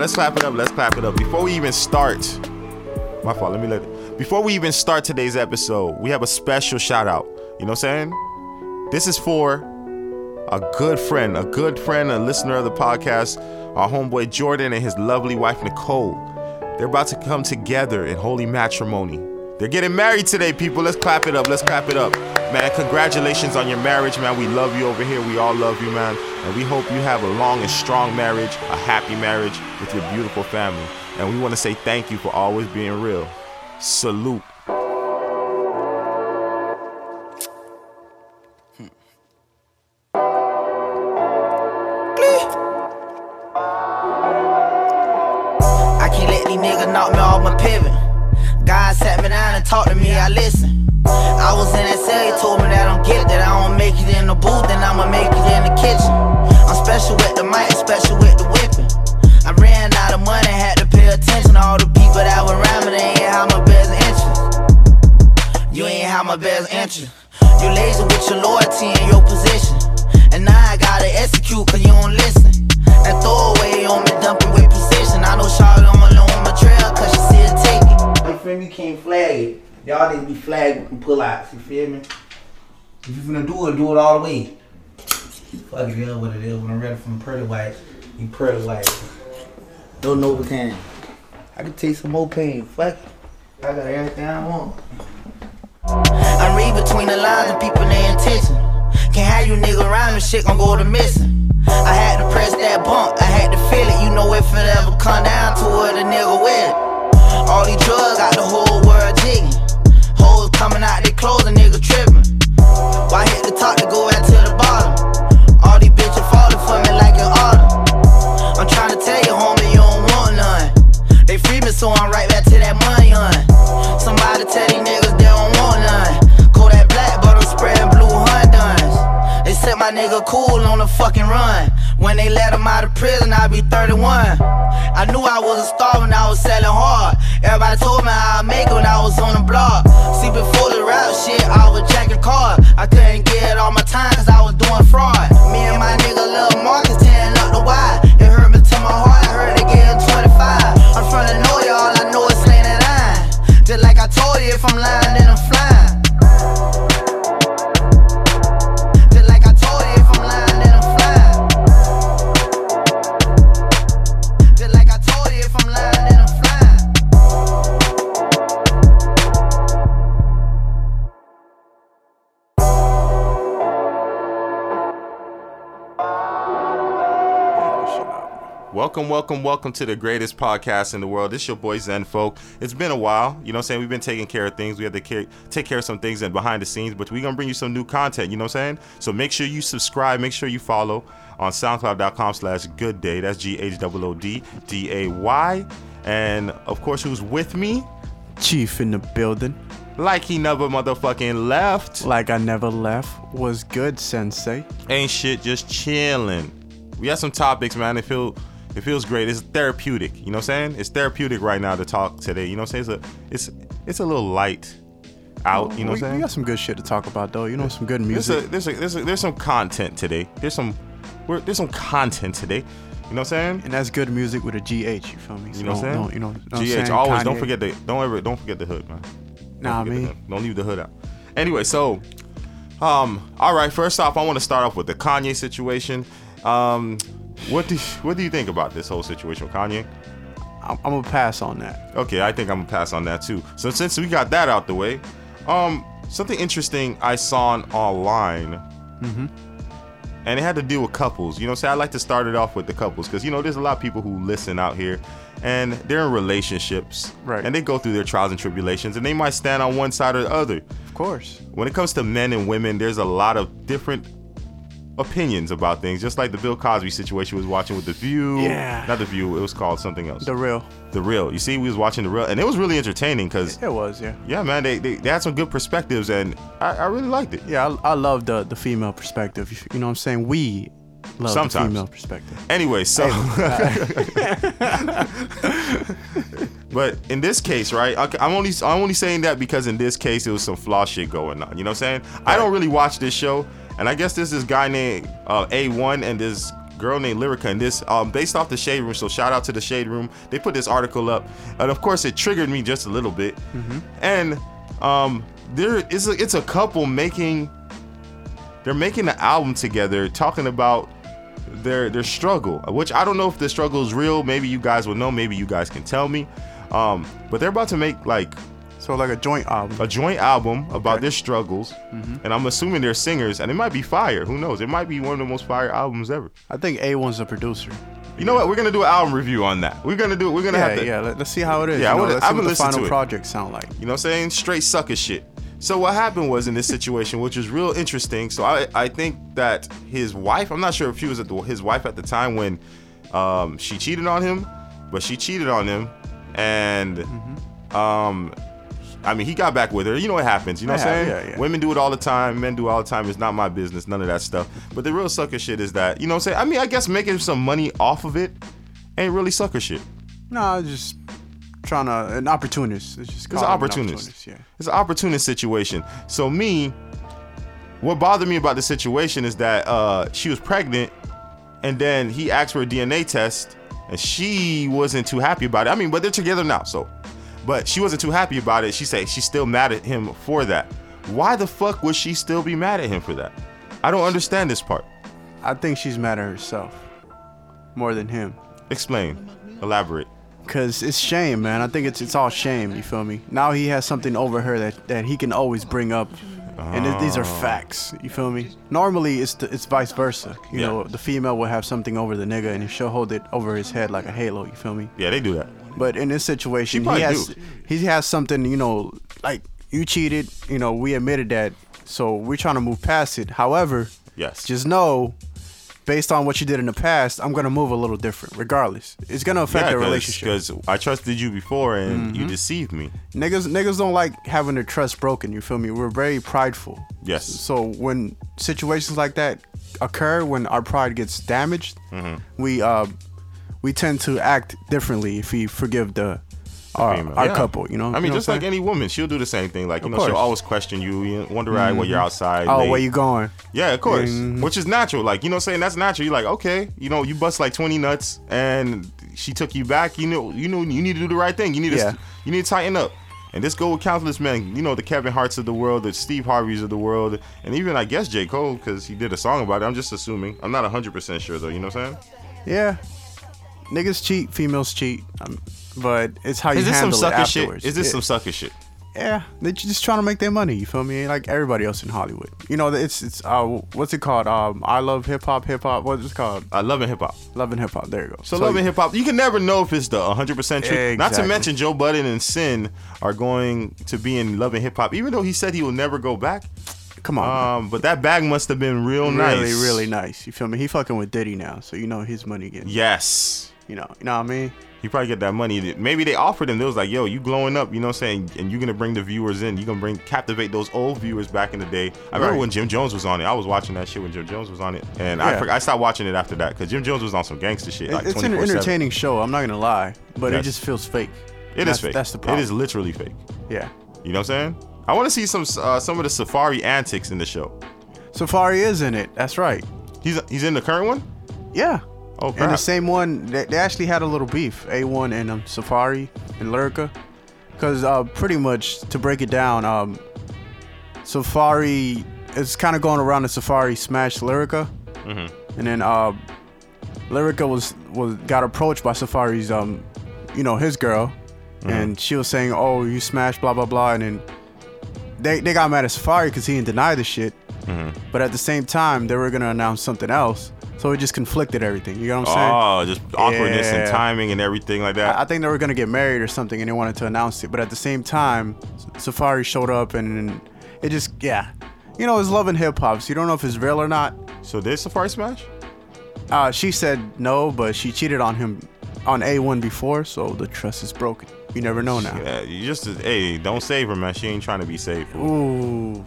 let's clap it up. Let's clap it up. Before we even start, my fault. Let me let. Before we even start today's episode, we have a special shout out. You know what I'm saying? This is for a good friend, a good friend, a listener of the podcast, our homeboy Jordan and his lovely wife Nicole. They're about to come together in holy matrimony. They're getting married today, people. Let's clap it up. Let's clap it up. Man, congratulations on your marriage, man. We love you over here. We all love you, man. And we hope you have a long and strong marriage, a happy marriage with your beautiful family. And we want to say thank you for always being real. Salute. I these niggas knock me off my pivot. God sat me down and talked to me, I listen. I was in that cell, he told me that I'm gifted. I don't make it in the booth, then I'ma make it in the kitchen. I'm special with the mic, special with the whipping. I ran out of money, had to pay attention. All the people that were around me, they ain't have my best interest. You ain't have my best interest. You lazy with your loyalty and your position. And now I gotta execute cause you don't listen. That throwaway on me dumping with precision. I know Charlotte on my feel me? You can't flag it. Y'all need to be flagged and pull outs, you feel me? If you finna do it, do it all the way. Fuck it, yeah, what it is. When I'm ready from Pretty White, you Pretty White. Don't know what can. I can taste some more pain. Fuck it. I got everything I want. I read between the lines of people their intention. Can't have you nigga me, shit gon' go to missing. I had to press that bump, I had to feel it. You know if it ever come down to it, a nigga with it. All these drugs got the whole world jigging. Hoes coming out they clothes, a nigga tripping. Why hit the top to go out to the bottom? All these bitches falling for me like an autumn. I'm trying to tell you, homie, you don't want none. They free me, so I'm right back to that money, hun. Somebody tell these niggas they don't want none. Kodak black, but I'm spreading blue Honduras. They said my nigga cool on the fucking run. When they let him out of prison, I be 31. I knew I was a star when I was selling hard. Everybody told me I'd make it when I was on the block. See, before the rap shit, I was jacking cars. I couldn't get all my time cause I was doing fraud. Me and my nigga Lil Marcus tearing up the wide. It hurt me to my heart, I heard gave him 25. I'm from the know y'all, I know it's slaying that line. Just like I told you, if I'm lying, then I'm flying. Welcome, welcome, welcome to the greatest podcast in the world. This your boy Zen Folk. It's been a while, you know what I'm saying? We've been taking care of things. We had to care, take care of some things and behind the scenes, but we're gonna bring you some new content, you know what I'm saying? So make sure you subscribe, make sure you follow on soundcloud.com slash good day. That's G-H-O-O-D D-A-Y. And of course, who's with me? Chief in the building. Like he never motherfucking left. Like I never left. Was good, Sensei. Ain't shit, just chilling. We got some topics, man. It feel it feels great. It's therapeutic. You know what I'm saying? It's therapeutic right now to talk today. You know what I'm saying? It's a, it's it's a little light out. You know what I'm saying? we got some good shit to talk about though. You know, some good There's a, music. there's a, there's a, there's some content today. There's some we're, there's some content today. You know what I'm saying? and that's good music with a GH. You feel me? You know what I'm saying? Don't, you know, know GH saying? always don't forget the don't ever don't forget the hood, man. Don't Nah, the Don't leave the hood out. Anyway, so um all right, first off, I want to start off with the Kanye situation. Um what do what do you think about this whole situation with Kanye? I'm, I'm gonna pass on that. Okay, I think I'm gonna pass on that too. So since we got that out the way, um, something interesting I saw on online, and it had to do with couples. You know, say I like to start it off with the couples because you know there's a lot of people who listen out here, and they're in relationships, Right. And they go through their trials and tribulations, and they might stand on one side or the other. Of course. When it comes to men and women, there's a lot of different opinions about things, just like the Bill Cosby situation was watching with the View. Yeah. Not the View. It was called something else. The real. The Real. You see, we was watching the Real, and it was really entertaining because It was, yeah. yeah, man, they, they they had some good perspectives, and I, I really liked it. Yeah, I, I love the the female perspective. You know what I'm saying? We love Sometimes. the female perspective. Anyway, so. but in this case, right? I- I'm only I'm only saying that because in this case it was some flaw shit going on. You know what I'm saying? I don't really watch this show, and I guess there's this guy named uh, A1 and this girl named Lyrica, and this um, based off the Shade Room. So shout out to the Shade Room. They put this article up, and of course it triggered me just a little bit. And um, there is a, it's a couple making they're making an album together talking about their their struggle which i don't know if the struggle is real maybe you guys will know maybe you guys can tell me um but they're about to make like So like a joint album. a joint album about Okay. their struggles and i'm assuming they're singers and it might be fire who knows it might be one of the most fire albums ever I think A1's a producer. you know what we're gonna do an album review on that we're gonna do we're gonna Yeah, have to yeah. Let, us see how it is. Yeah, I you know, wanna- let's I see what the final project sound like. You know what I'm saying? Straight sucker shit. So what happened was in this situation, which was real interesting. So I, I think that his wife, I'm not sure if she was at the, his wife at the time when um, she cheated on him, but she cheated on him, and Mm-hmm. um, I mean he got back with her. You know what happens? You know what I'm saying? yeah, yeah. Women do it all the time. Men do it all the time. It's not my business. None of that stuff. But the real sucker shit is that you know what I'm saying? I mean I guess making some money off of it ain't really sucker shit. No, it's just trying to an opportunist. It's just It's an call it opportunist. Yeah. It's an opportunist situation. So me, what bothered me about the situation is that uh, she was pregnant, and then he asked for a DNA test, and she wasn't too happy about it. I mean, but they're together now, so. But she wasn't too happy about it. She said she's still mad at him for that. Why the fuck would she still be mad at him for that? I don't understand this part. I think she's mad at herself more than him. Explain. Elaborate. Cause it's shame, man. I think it's it's all shame. You feel me? Now he has something over her that, that he can always bring up, and th- these are Oh. facts. You feel me? Normally it's the, it's vice versa. You Yeah. know, the female will have something over the nigga, and she'll hold it over his head like a halo. You feel me? Yeah, they do that. But in this situation, he has do. he has something. You know, like you cheated. You know, we admitted that, so we're trying to move past it. However, Yes. just know. Based on what you did in the past, I'm gonna move a little different. Regardless, it's gonna affect the relationship. Because I trusted you before and Mm-hmm. you deceived me. Niggas niggas don't like having their trust broken, you feel me? We're very prideful. Yes. So when situations like that occur, when our pride gets damaged, Mm-hmm. we uh we tend to act differently if we forgive the our, our Yeah. couple, you know? I You mean, know just like any woman, she'll do the same thing. Like, you Of know, she'll always question you, you wonder why when you're outside. Oh, late. where you going? Yeah, of course. Mhm. Which is natural. Like, you know what I'm saying? That's natural. You're like, okay, you know, you bust like 20 nuts and she took you back. You know, you know, you need to do the right thing. You need to, Yeah. you need to tighten up. And this go with countless men. You know, the Kevin Harts of the world, the Steve Harveys of the world, and even I guess J. Cole, because he did a song about it. I'm just assuming. I'm not 100% sure though. You know what I'm saying? Yeah. Niggas cheat, females cheat. Um, but it's how you Is this some handle it sucker shit? afterwards. Is this Yeah. some sucker shit? Yeah, they're just trying to make their money. You feel me? Like everybody else in Hollywood. You know, it's it's uh, what's it called? Um, I love hip hop. Hip hop. What's it called? I love hip hop. Love and hip hop. There you go. So, love and hip hop, you can never know if it's the 100% truth. Not to mention Joe Budden and Cyn are going to be in love and hip hop, even though he said he will never go back. Come on. man. Um, but that bag must have been real nice. Really, really nice. You feel me? He fucking with Diddy now, so you know his money getting. Yes. You know, you know what I mean? He probably get that money. Maybe they offered him. They was like, "Yo, you glowing up," you know what I'm saying? And you're gonna bring the viewers in. You're gonna bring captivate those old viewers back in the day. I remember Right. when Jim Jones was on it. I was watching that shit when Jim Jones was on it, and I Yeah. forgot, I stopped watching it after that because Jim Jones was on some gangster shit. It- Like it's an 24/7. entertaining show. I'm not gonna lie, but Yes. it just feels fake. It is fake. That's the It problem. is literally fake. Yeah. You know what I'm saying? I want to see some uh, some of the Safaree antics in the show. Safaree is in it. That's right. He's he's in the current one. Yeah. Oh, And the same one, they, they actually had a little beef, A1 and um, Safaree and Lyrica. Because uh, pretty much, to break it down, um, Safaree is kind of going around the Safaree smashed Lyrica. Mm-hmm. And then uh, Lyrica was, was got approached by Safaree's, um, you know, his girl. Mm-hmm. And she was saying, oh, you smashed, blah, blah, blah. And then they, they got mad at Safaree because he didn't deny the shit. Mm-hmm. But at the same time, they were going to announce something else. So it just conflicted everything. You know what I'm saying? Oh, just awkwardness and timing and everything like that. I I think they were gonna get married or something, and they wanted to announce it. But at the same time, Safaree showed up, and, it just yeah, you know, it's love and hip hop. So you don't know if it's real or not. So did Safaree smash? Uh, she said no, but she cheated on him on A1 before, so the trust is broken. You never know now. Yeah, you just hey, don't save her, man. She ain't trying to be safe. Ooh.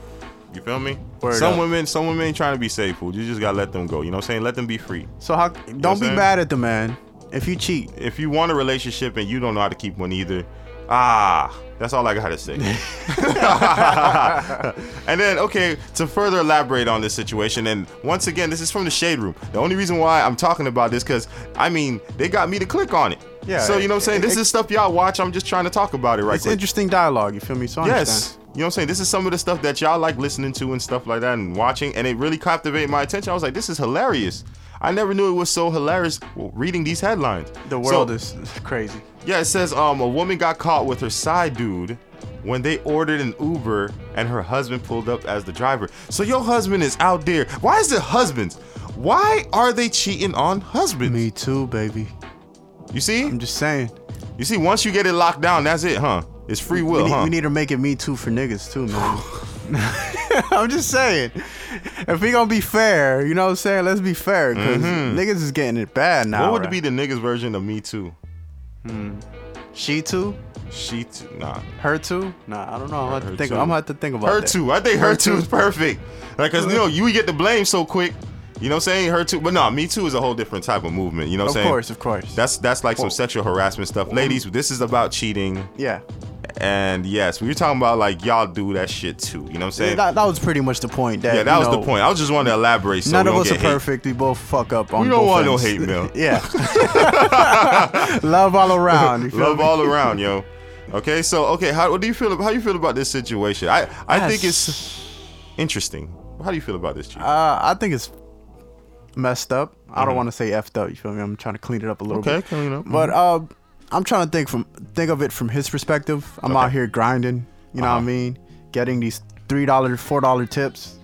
You feel me? Word some up. women, some women ain't trying to be safe, fool. You just gotta let them go. You know what I'm saying? Let them be free. So how? Don't I'm be saying? mad at the man if you cheat. If you want a relationship and you don't know how to keep one either, ah, that's all I gotta say. and then, okay, to further elaborate on this situation, and once again, this is from the shade room. The only reason why I'm talking about this, because I mean, they got me to click on it. Yeah, So you know what I'm saying? This it- is stuff y'all watch. I'm just trying to talk about it right It's quick. interesting dialogue. You feel me? So I Yes. understand. You know what I'm saying? This is some of the stuff that y'all like listening to and stuff like that and watching, and it really captivated my attention. I was like, this is hilarious. I never knew it was so hilarious reading these headlines. The world So- is crazy. Yeah, it says um a woman got caught with her side dude when they ordered an Uber and her husband pulled up as the driver. So your husband is out there. Why is it husbands? Why are they cheating on husbands? Me too, baby. You see? I'm just saying. You see, once you get it locked down, that's it, huh? It's free will, we, need, huh? we need to make it me too for niggas too, man. I'm just saying. If we gonna be fair, you know what I'm saying? Let's be fair, because niggas is getting it bad now. Mm-hmm. what would right? be the niggas version of me too? Hmm. She too? She too? Nah. Her too? Nah, I don't know. I'm gonna have Her to think. too. I'm gonna have to think about Her that. too. I think her, too is perfect. Like, cause you know you get the blame so quick. You know what I'm saying? Her too. But no, me too is a whole different type of movement. You know what I'm saying? Of course, of course. That's that's like some sexual harassment stuff. Ladies, this is about cheating. yeah. And yes, we were talking about like y'all do that shit too. You know what I'm saying? That, that was pretty much the point. That, yeah, that was know, the point. I was just wanting to elaborate. So none of us are hate. perfect. We both fuck up on We don't want no hate mail. yeah. Love all around. Love me? all around, yo. Okay, so okay, how what do you feel? How you feel about this situation? I I think it's interesting. How do you feel about this, Chief? Uh, I think it's messed up. I don't want to say effed up. You feel me? I'm trying to clean it up a little Mm-hmm. Okay, bit. clean up. But uh, I'm trying to think from think of it from his perspective. I'm out here grinding. You know what I Uh-huh. mean? Getting these three dollar, four dollar tips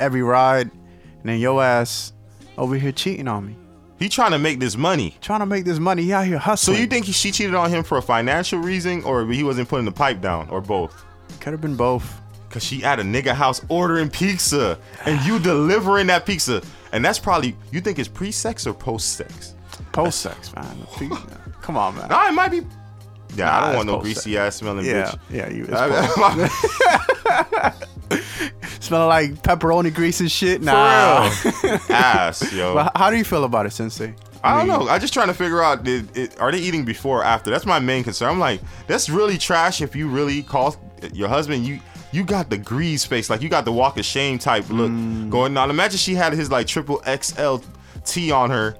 every ride, and then your ass over here cheating on me, He trying to make this money. trying to make this money. He out here hustling. So you think he, she cheated on him for a financial reason, or he wasn't putting the pipe down, or both? could have been both? Cause she at a nigga house ordering pizza, and you delivering that pizza, and that's probably you think it's pre-sex or post-sex? Post sex, man. Come on, man. Nah, it might be. Yeah, Nah, I don't want no greasy ass smelling Yeah, bitch. yeah. You smelling like pepperoni grease and shit. Nah. ass, yo. But how do you feel about it, Sensei? I don't know. I'm just trying to figure out did, it, are they eating before or after? That's my main concern. I'm like, that's really trash if you really call your husband you you got the grease face, like you got the walk of shame type look Mm. going on. Imagine she had his like triple XL T on her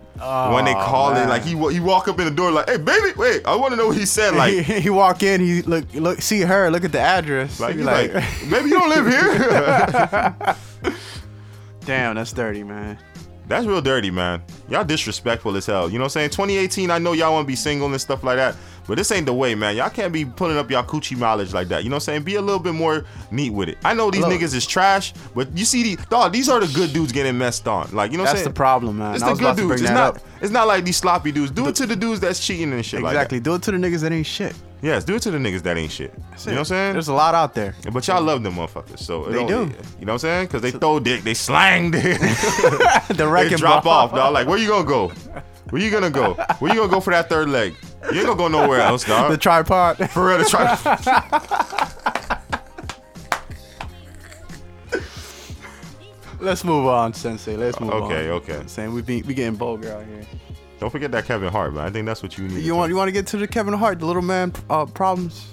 when they Oh, call it. Like he he walk up in the door like, hey baby, wait, I want to know what he said. Like he walk in, he look look see her, look at the address. like, He be like, maybe you don't live here. damn, that's dirty, man. That's real dirty, man. Y'all disrespectful as hell. You know what I'm saying? 2018, I know y'all want to be single and stuff like that, but this ain't the way, man. Y'all can't be pulling up y'all coochie mileage like that. You know what I'm saying? Be a little bit more neat with it. I know these Look. niggas is trash, but you see, the, dog, these are the good dudes getting messed on. Like, you know what I'm That's saying? the problem, man. It's I the good dudes. It's not. up. It's not like these sloppy dudes. Do it to the dudes that's cheating and shit Exactly. like Do it to the niggas that ain't shit. Yes, do it to the niggas that ain't shit. You know what I'm saying? There's a lot out there. but y'all love them motherfuckers, so They don't- You know what I'm saying? Because they throw dick, they slang dick. the wrecking they drop ball. off, dog. Like, where you gonna go? Where you gonna go? Where you gonna go for that third leg? You ain't gonna go nowhere else, dog. the tripod. for real, to try. Let's move on, Sensei. Let's move on. Okay, okay. Saying we be we getting vulgar out here. Don't forget that Kevin Hart, man. I think that's what you need. You want you want to get to the Kevin Hart, the little man uh, problems?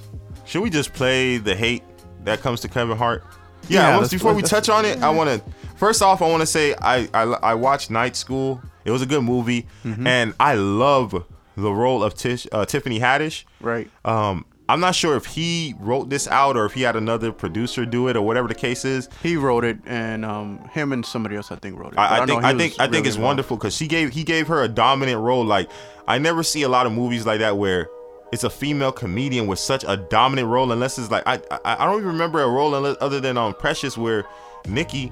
Should we just play the hate that comes to Kevin Hart? Yeah. Yeah, once, before we touch on it, I want to. First off, I want to say I, I I watched Night School. It was a good movie, Mm-hmm. and I love the role of Tish, uh, Tiffany Haddish. Right. Um, I'm not sure if he wrote this out or if he had another producer do it or whatever the case is. He wrote it, and um, him and somebody else I think wrote it. I, I think I think I think really it's involved. wonderful because she gave he gave her a dominant role. Like I never see a lot of movies like that where it's a female comedian with such a dominant role. Unless it's like I I, I don't even remember a role unless, other than on Precious where Nikki, you know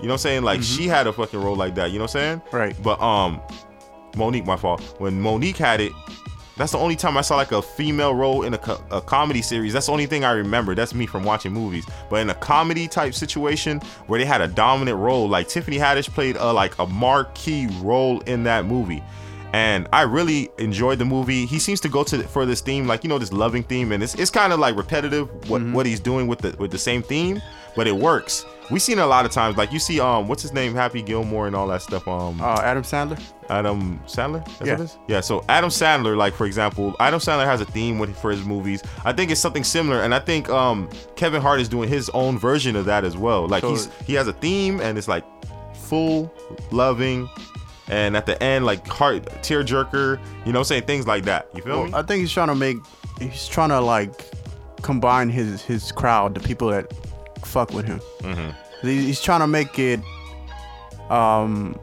what I'm saying? Like she had a fucking role like that. You know what I'm saying? Mm-hmm. Right. But um, Mo'Nique, my fault. When Mo'Nique had it, That's the only time I saw like a female role in a, co- a comedy series. That's the only thing I remember. That's me from watching movies. But in a comedy type situation where they had a dominant role, like Tiffany Haddish played a like a marquee role in that movie. And I really enjoyed the movie. He seems to go to for this theme, like you know, this loving theme, and it's, it's kind of like repetitive what mm-hmm. what he's doing with the with the same theme, but it works. We seen a lot of times, like you see, um, what's his name, Happy Gilmore, and all that stuff. Um, Uh, Adam Sandler. Adam Sandler? That's Yeah. what it is? Yeah. So Adam Sandler, like for example, Adam Sandler has a theme with for his movies. I think it's something similar, and I think um Kevin Hart is doing his own version of that as well. Like So- he's he has a theme, and it's like full, loving, and at the end like heart tear jerker. You know, saying things like that. You feel me? I think he's trying to make. He's trying to like combine his his crowd, the people that fuck with him. Mm-hmm. He- He's trying to make it um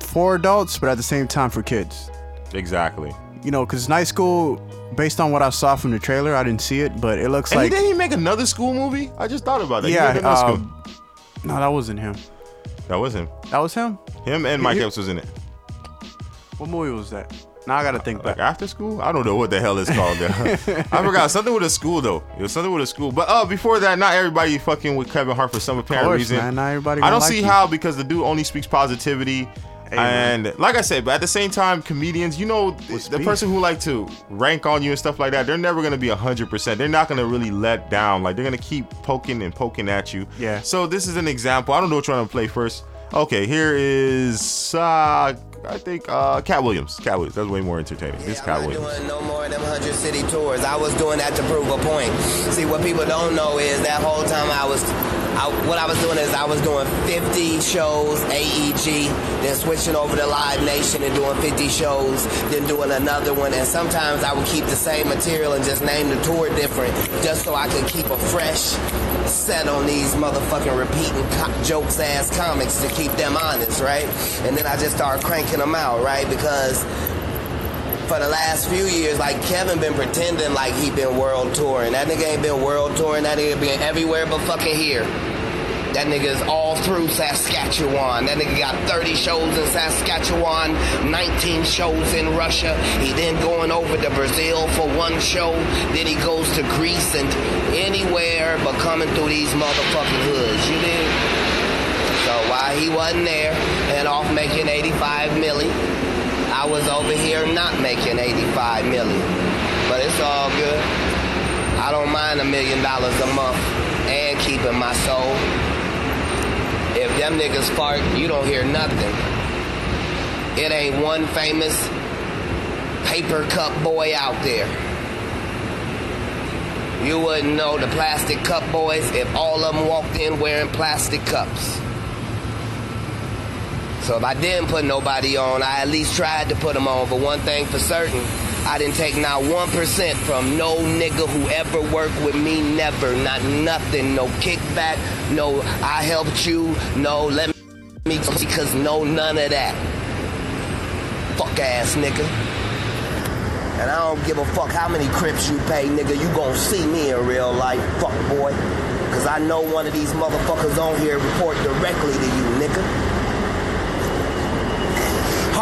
for adults, but at the same time for kids. exactly. You know, because Night School, based on what I saw from the trailer, I didn't see it, but it looks And like he didn't he make another school movie? I just thought about that. Yeah. Um, no, that wasn't him. that was him. That was him. Him and Mike Epps was in it. What movie was that? Now I gotta think Like back. after school? I don't know what the hell it's called. I forgot something with a school though. It was something with a school. But uh, before that, not everybody fucking with Kevin Hart for some apparent course, reason. man. Not everybody I don't like see you. how because the dude only speaks positivity. and like I said, but at the same time, comedians, you know, the beef? person who like to rank on you and stuff like that, they're never gonna be hundred percent. They're not gonna really let down. Like they're gonna keep poking and poking at you. Yeah. So this is an example. I don't know which one I'm gonna play first. Okay, here is uh, I think uh, Katt Williams. Katt Williams. That's way more entertaining. This is I'm Cat not Williams. doing no more of them hundred city tours. I was doing that to prove a point. See, what people don't know is that whole time I was, I, what I was doing is I was doing 50 shows AEG, then switching over to Live Nation and doing 50 shows, then doing another one. And sometimes I would keep the same material and just name the tour different, just so I could keep a fresh set on these motherfucking repeating co- jokes ass comics to keep them honest, right? And then I just started cranking them out, right? Because for the last few years, like Kevin been pretending like he been world touring. That nigga ain't been world touring. That nigga been everywhere but fucking here. That nigga is all through Saskatchewan. That nigga got 30 shows in Saskatchewan, 19 shows in Russia. He then going over to Brazil for one show. Then he goes to Greece and anywhere but coming through these motherfucking hoods. You dig? So while he wasn't there and off making 85 milli, I was over here not making 85 million. But it's all good. I don't mind a million dollars a month and keeping my soul. If them niggas fart, you don't hear nothing. It ain't one famous paper cup boy out there. You wouldn't know the plastic cup boys if all of them walked in wearing plastic cups. So if I didn't put nobody on, I at least tried to put them on. But one thing for certain, I didn't take not 1% from no nigga who ever worked with me, never. Not nothing. No kickback, no I helped you, no let me, because no none of that. Fuck ass nigga. And I don't give a fuck how many crips you pay, nigga. You gon' see me in real life, fuck boy. Cause I know one of these motherfuckers on here report directly to you, nigga.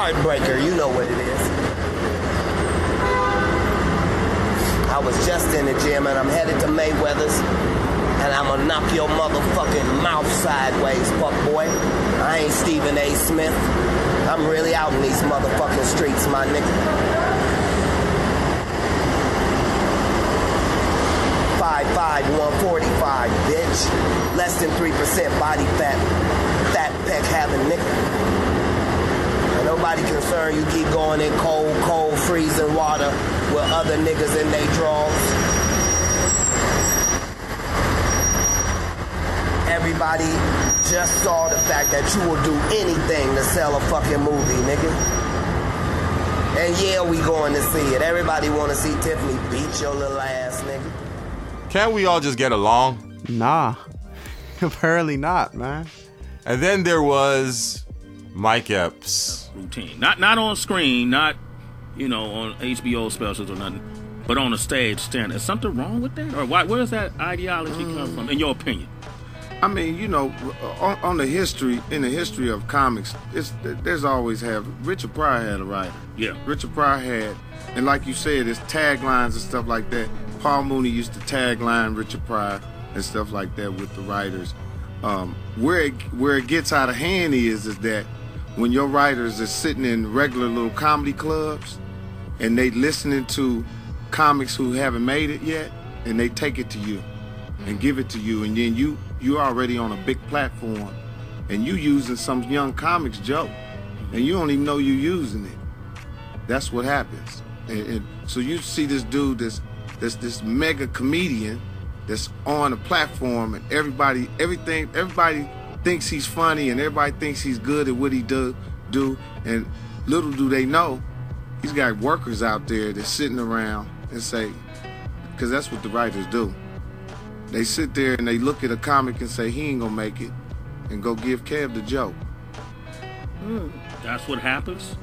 Heartbreaker, you know what it is. I was just in the gym and I'm headed to Mayweather's. And I'm gonna knock your motherfucking mouth sideways, fuck boy. I ain't Stephen A. Smith. I'm really out in these motherfucking streets, my nigga. Five five one forty five, bitch. Less than three percent body fat, fat peck having nigga. And nobody concerned you keep going in cold, cold, freezing water with other niggas in they drawers. Everybody just saw the fact that you will do anything to sell a fucking movie, nigga. And yeah, we going to see it. Everybody want to see Tiffany beat your little ass, nigga. Can't we all just get along? Nah, apparently not, man. And then there was Mike Epps. routine. Not not on screen, not you know on HBO specials or nothing, but on a stage stand. Is something wrong with that, or why? Where does that ideology come from, in your opinion? I mean, you know, on, on the history in the history of comics, it's there's always have Richard Pryor had a writer. Yeah. Richard Pryor had, and like you said, it's taglines and stuff like that. Paul Mooney used to tagline Richard Pryor and stuff like that with the writers. Um, where it, where it gets out of hand is is that when your writers are sitting in regular little comedy clubs and they listening to comics who haven't made it yet, and they take it to you and give it to you, and then you you already on a big platform, and you using some young comics joke, and you don't even know you using it. That's what happens. And, and so you see this dude, this this this mega comedian, that's on a platform, and everybody, everything, everybody thinks he's funny, and everybody thinks he's good at what he do do, and little do they know, he's got workers out there that's sitting around and say, because that's what the writers do. They sit there and they look at a comic and say he ain't gonna make it, and go give Kev the joke hmm. That's what happens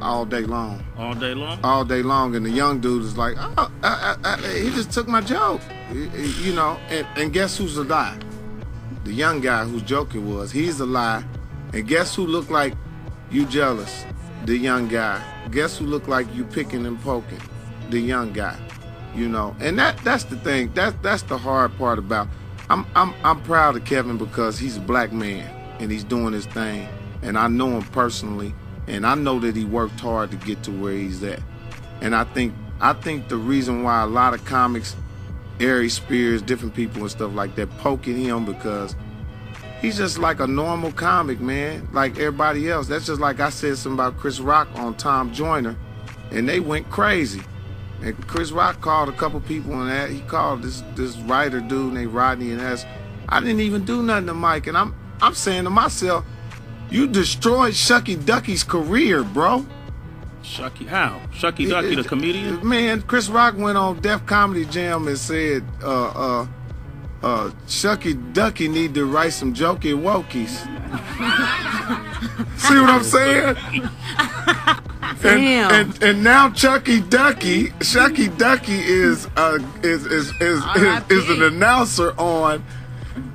all day long, all day long. all day long. And the young dude is like, oh, I, I, I, he just took my joke, you know. And, and guess who's a lie? The young guy whose joke it was, he's a lie. And guess who looked like you jealous? The young guy. Guess who looked like you picking and poking? The young guy. You know, and that that's the thing. That that's the hard part about. I'm I'm I'm proud of Kevin because he's a black man and he's doing his thing, and I know him personally, and I know that he worked hard to get to where he's at. And I think I think the reason why a lot of comics, Ari Spears, different people and stuff like that, poking him because he's just like a normal comic, man, like everybody else. That's just like I said something about Chris Rock on Tom Joyner, and they went crazy. And Chris Rock called a couple people and that he called this this writer dude named Rodney and asked, I didn't even do nothing to Mike, and I'm I'm saying to myself, you destroyed Shucky Ducky's career, bro. Shucky, how? Shucky Ducky, the comedian. Man, Chris Rock went on Def Comedy Jam and said, uh, uh, uh, Shucky Ducky need to write some jokey wokies. See what I'm saying? And, Damn. and and now Chucky Ducky, Shucky Ducky is uh is is is is, R.I.P.. is an announcer on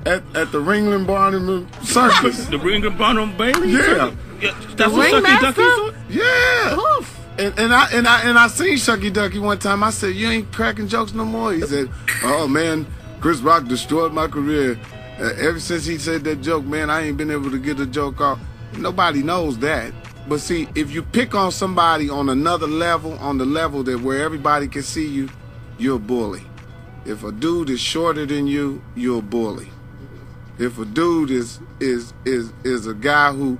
at, at the Ringling Barnum Circus. The Ringer Bonham Bailey. Yeah. yeah that's what Shucky Ringmaster? Ducky Yeah. And, and I and I and I seen Shucky Ducky one time. I said, "You ain't cracking jokes no more." He said, "Oh man, Chris Rock destroyed my career. Uh, ever since he said that joke, man, I ain't been able to get a joke off." Nobody knows that. But see, if you pick on somebody on another level, on the level that where everybody can see you, you're a bully. If a dude is shorter than you, you're a bully. If a dude is is is is a guy who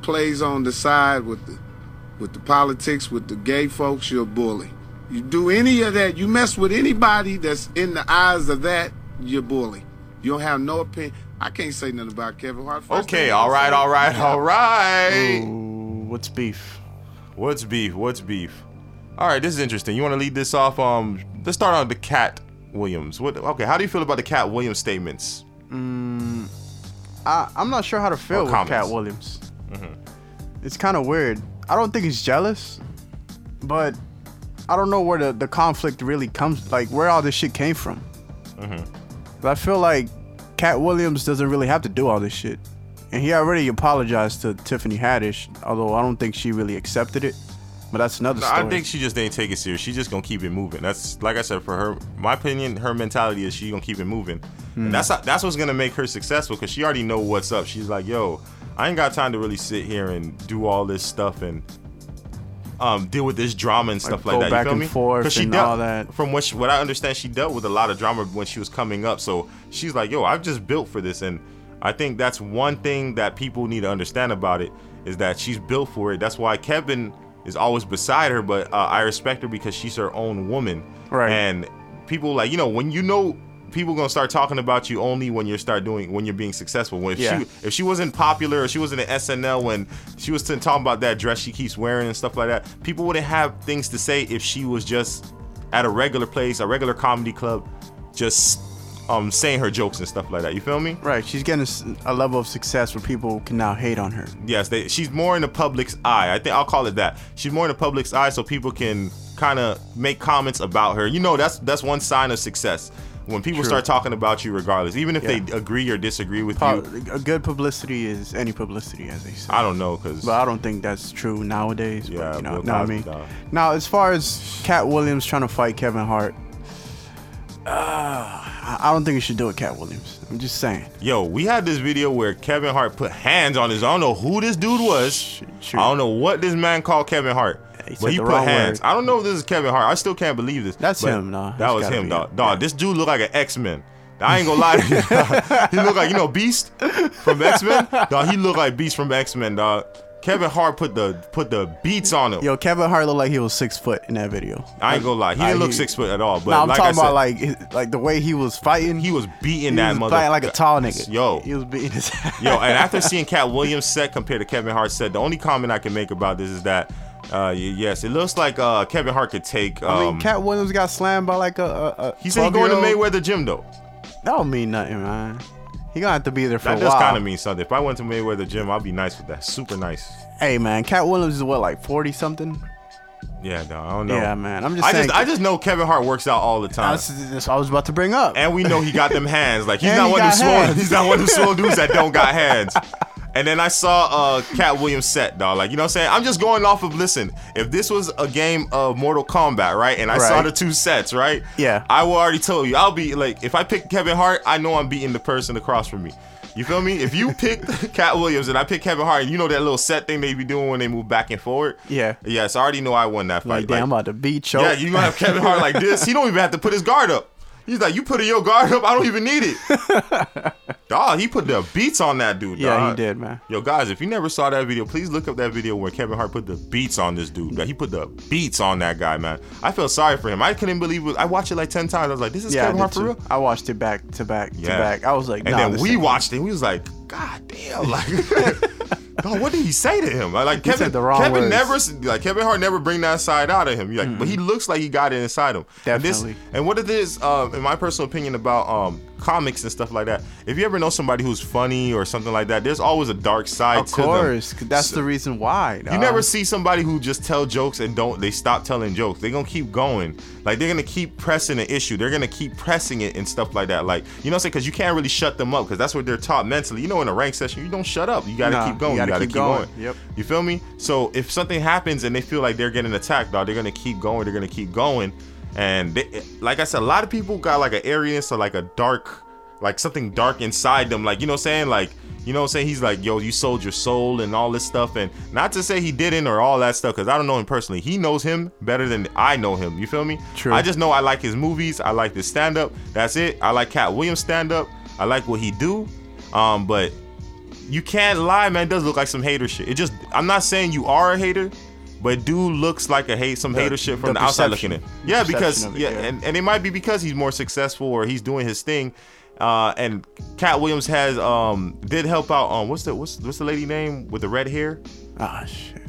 plays on the side with the with the politics, with the gay folks, you're a bully. You do any of that, you mess with anybody that's in the eyes of that, you're a bully. You don't have no opinion. I can't say nothing about Kevin Hart. First Okay, thing all I right, say- all right, all right. What's beef? What's beef? What's beef? All right, this is interesting. You want to lead this off? Um, let's start on the Katt Williams. What? Okay, how do you feel about the Katt Williams statements? I, I'm not sure how to feel Or with comments. Katt Williams. It's kind of weird. I don't think he's jealous, but I don't know where the, the conflict really comes, like where all this shit came from. Mm-hmm. But I feel like Katt Williams doesn't really have to do all this shit. And he already apologized to Tiffany Haddish, although I don't think she really accepted it. But that's another story. I think she just didn't take it serious. She's just gonna keep it moving. That's like I said for her. My opinion, her mentality is she gonna keep it moving. And that's that's what's gonna make her successful because she already know what's up. She's like, yo, I ain't got time to really sit here and do all this stuff and um deal with this drama and stuff like, go that. back you feel and me? forth 'Cause she dealt, all that. From what she, what I understand, she dealt with a lot of drama when she was coming up. So she's like, yo, I've just built for this, and I think that's one thing that people need to understand about it is that she's built for it. That's why Kevin is always beside her, but uh, I respect her because she's her own woman. Right. And people like you know when you know people gonna start talking about you only when you start doing when you're being successful. When if Yeah. she if she wasn't popular or she wasn't in SNL when she was talking about that dress she keeps wearing and stuff like that, people wouldn't have things to say if she was just at a regular place, a regular comedy club, just um saying her jokes and stuff like that. You feel me? Right, she's getting a level of success where people can now hate on her. Yes, they, she's more in the public's eye. I think I'll call it that. She's more in the public's eye, so people can kind of make comments about her. You know, that's that's one sign of success. When people True. start talking about you, regardless, even if Yeah. they agree or disagree with you, a good publicity is any publicity, as they say. I don't know because But I don't think that's true nowadays. Yeah, but, you know, Bill know what I mean. Now, as far as Katt Williams trying to fight Kevin Hart, uh, I I don't think you should do it, Katt Williams. I'm just saying. Yo, we had this video where Kevin Hart put hands on his. I don't know who this dude was. True. I don't know what this man called Kevin Hart. He but he the put wrong hands. word. I don't know if this is Kevin Hart. I still can't believe this. That's him, nah. That was him, dog. him. Dog, Yeah. this dude looked like an X Men. I ain't gonna lie to you. dog. he looked like you know Beast from X Men. Dog, he looked like Beast from X Men. Dog. Kevin Hart put the put the beats on him. Yo, Kevin Hart looked like he was six foot in that video. I ain't gonna lie. He didn't look he- six foot at all. But no, I'm like talking I said, about like like the way he was fighting. he was beating he that was mother. fighting like a tall nigga. Yo, he was beating his ass. Yo, and after seeing Katt Williams' set compared to Kevin Hart's set, the only comment I can make about this is that, uh, yes, it looks like uh, Kevin Hart could take. Um, I mean, Katt Williams got slammed by like a. a, a he said he's going to Mayweather gym though. That don't mean nothing, man. He gonna have to be there for That a does kind of mean something. If I went to Mayweather gym, I'd be nice with that. Super nice. Hey, man, Katt Williams is what like forty something. Yeah, no, I don't know. Yeah, man. I'm just I saying. just, I just know Kevin Hart works out all the time. that's, that's what I was about to bring up. And we know he got them hands. Like he's And not he one of got swole. He's not one of swole dudes that don't got hands. And then I saw uh Katt Williams set, dog. Like, you know what I'm saying? I'm just going off of listen, if this was a game of Mortal Kombat, right? And I saw the two sets, right? Yeah. I will already tell you, I'll be like, if I pick Kevin Hart, I know I'm beating the person across from me. You feel me? If you pick Katt Williams and I pick Kevin Hart, you know that little set thing they be doing when they move back and forward? Yeah. Yes, I already know I won that fight. like, damn, I'm about to beat you. Yeah, you gonna have Kevin Hart like this. He don't even have to put his guard up. He's like, you putting your guard up. I don't even need it. dog, he put the beats on that dude. Yeah, dog. he did, man. Yo, guys, if you never saw that video, please look up that video where Kevin Hart put the beats on this dude. Like, he put the beats on that guy, man. I feel sorry for him. I couldn't believe it. I watched it like ten times. I was like, this is Yeah, Kevin Hart for too. real. I watched it back to back to back. I was like, And nah, then we watched it. We was like, God damn, like, dog, what did he say to him? Like, He Kevin, said the wrong Kevin words. never, like, Kevin Hart never bring that side out of him. Like, but he looks like he got it inside him. And this- Definitely. And, what it is, um, in my personal opinion about um comics and stuff like that, if you ever know somebody who's funny or something like that, there's always a dark side Of to them. course, that's the reason why. You never see somebody who just tell jokes and don't they stop telling jokes. They're gonna keep going. Like they're gonna keep pressing an issue. They're gonna keep pressing it and stuff like that. Like you know what I'm saying? Cause you can't really shut them up because that's what they're taught mentally. You know, in a rank session, you don't shut up. You gotta Nah, keep going. Gotta gotta, keep keep, going. going. Yep. You feel me? So if something happens and they feel like they're getting attacked, dog, they're gonna keep going. They're gonna keep going. And they, like I said, a lot of people got like an airiness or like a dark, like something dark inside them. Like you know what I'm saying? Like you know what I'm saying? He's like, yo, you sold your soul and all this stuff. And not to say he didn't or all that stuff, because I don't know him personally. He knows him better than I know him. You feel me? True. I just know I like his movies. I like his stand up. That's it. I like Katt Williams stand up. I like what he do. Um, but you can't lie, man. It does look like some hater shit. It just I'm not saying you are a hater, but dude looks like a hate some The- hater shit from the the, outside looking in. Yeah, because it, yeah, yeah. and, and it might be because he's more successful or he's doing his thing. Uh, and Katt Williams has um did help out um what's the what's what's the lady name with the red hair? Ah, shit.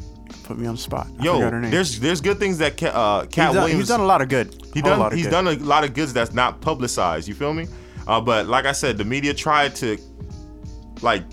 Put me on the spot. I Yo, her name. there's there's good things that Ca- uh Cat he's done, Williams he's done a lot of good. he done he's good. done a lot of goods that's not publicized. You feel me? Uh, but like I said, the media tried to like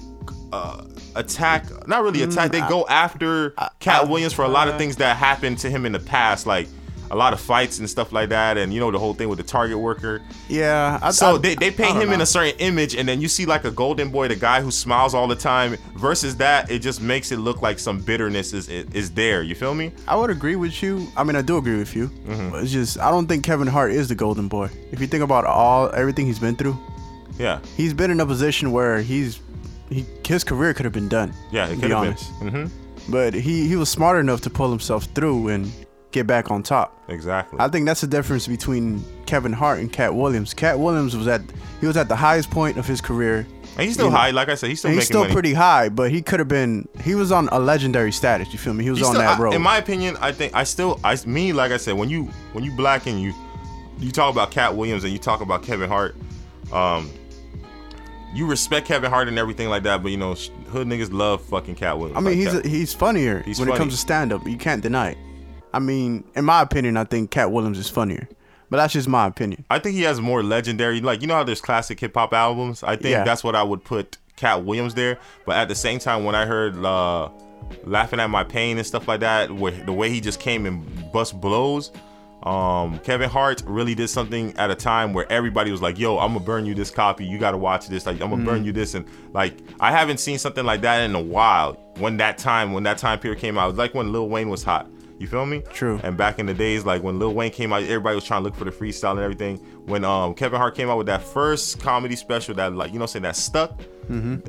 uh, attack, not really attack. they go after Katt Williams for a lot of things that happened to him in the past, like a lot of fights and stuff like that, and you know the whole thing with the Target worker. Yeah. I, So I- they, they paint him in a certain image, and then you see like a golden boy, the guy who smiles all the time. Versus that, it just makes it look like some bitterness is is there. You feel me? I would agree with you. I mean, I do agree with you. Mm-hmm. But it's just I don't think Kevin Hart is the golden boy. If you think about all everything he's been through, Yeah. he's been in a position where he's he his career could have been done. Yeah, it could be have honest. been. hmm But he he was smart enough to pull himself through and get back on top. Exactly. I think that's the difference between Kevin Hart and Katt Williams. Katt Williams was at he was at the highest point of his career. and he's still you know, high. Like I said, he's still he's still money. pretty high, but he could have been. He was on a legendary status. You feel me? He was He's on still- that I- road. in my opinion, I think I still I me like I said when you when you black and you you talk about Katt Williams and you talk about Kevin Hart, um, you respect Kevin Hart and everything like that, but you know hood niggas love fucking Katt Williams. I mean, Like he's Cat- he's funnier He's when funny. it comes to stand up. You can't deny it. I mean, in my opinion, I think Katt Williams is funnier, but that's just my opinion. I think he has more legendary like you know how there's classic hip hop albums. I think Yeah. that's what I would put Katt Williams there. But at the same time, when I heard uh, laughing at my pain and stuff like that, where the way he just came and bust blows. Um, Kevin Hart really did something at a time where everybody was like, "Yo, I'm gonna burn you this copy. You gotta watch this. Like, I'm gonna burn you this." And like, I haven't seen something like that in a while. When that time, when that time period came out, it was like when Lil Wayne was hot. You feel me? True. And back in the days, like when Lil Wayne came out, everybody was trying to look for the freestyle and everything. When um Kevin Hart came out with that first comedy special that like you know what saying that stuck,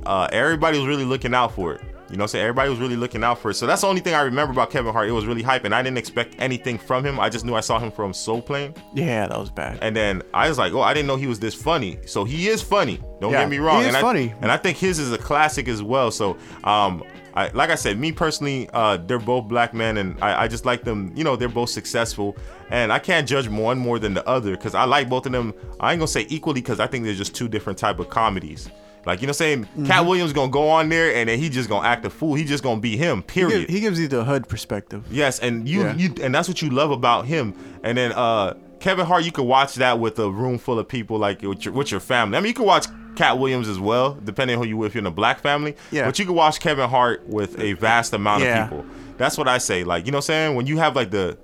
uh, everybody was really looking out for it. You know what I'm saying? Everybody was really looking out for it. So that's the only thing I remember about Kevin Hart. It was really hype, and I didn't expect anything from him. I just knew I saw him from Soul Plane. Yeah, that was bad. And then I was like, oh, I didn't know he was this funny. So he is funny. Don't Yeah, get me wrong. he is and I, funny. And I think his is a classic as well. So, um, I, like I said, me personally, uh, they're both black men, and I, I just like them. You know, they're both successful, and I can't judge one more than the other because I like both of them. I ain't gonna say equally because I think they're just two different type of comedies. Like you know, what I'm saying Katt Mm-hmm. Williams gonna go on there and then he just gonna act a fool. He just gonna be him. He, Period. he gives you the hood perspective. Yes, and you Yeah. you and that's what you love about him. And then uh Kevin Hart, you could watch that with a room full of people, like with your, with your family. I mean, you could watch Katt Williams as well, depending on who you with. If you're in a black family, Yeah. But you could watch Kevin Hart with a vast amount Yeah. of people. That's what I say. Like you know, what I'm saying when you have like the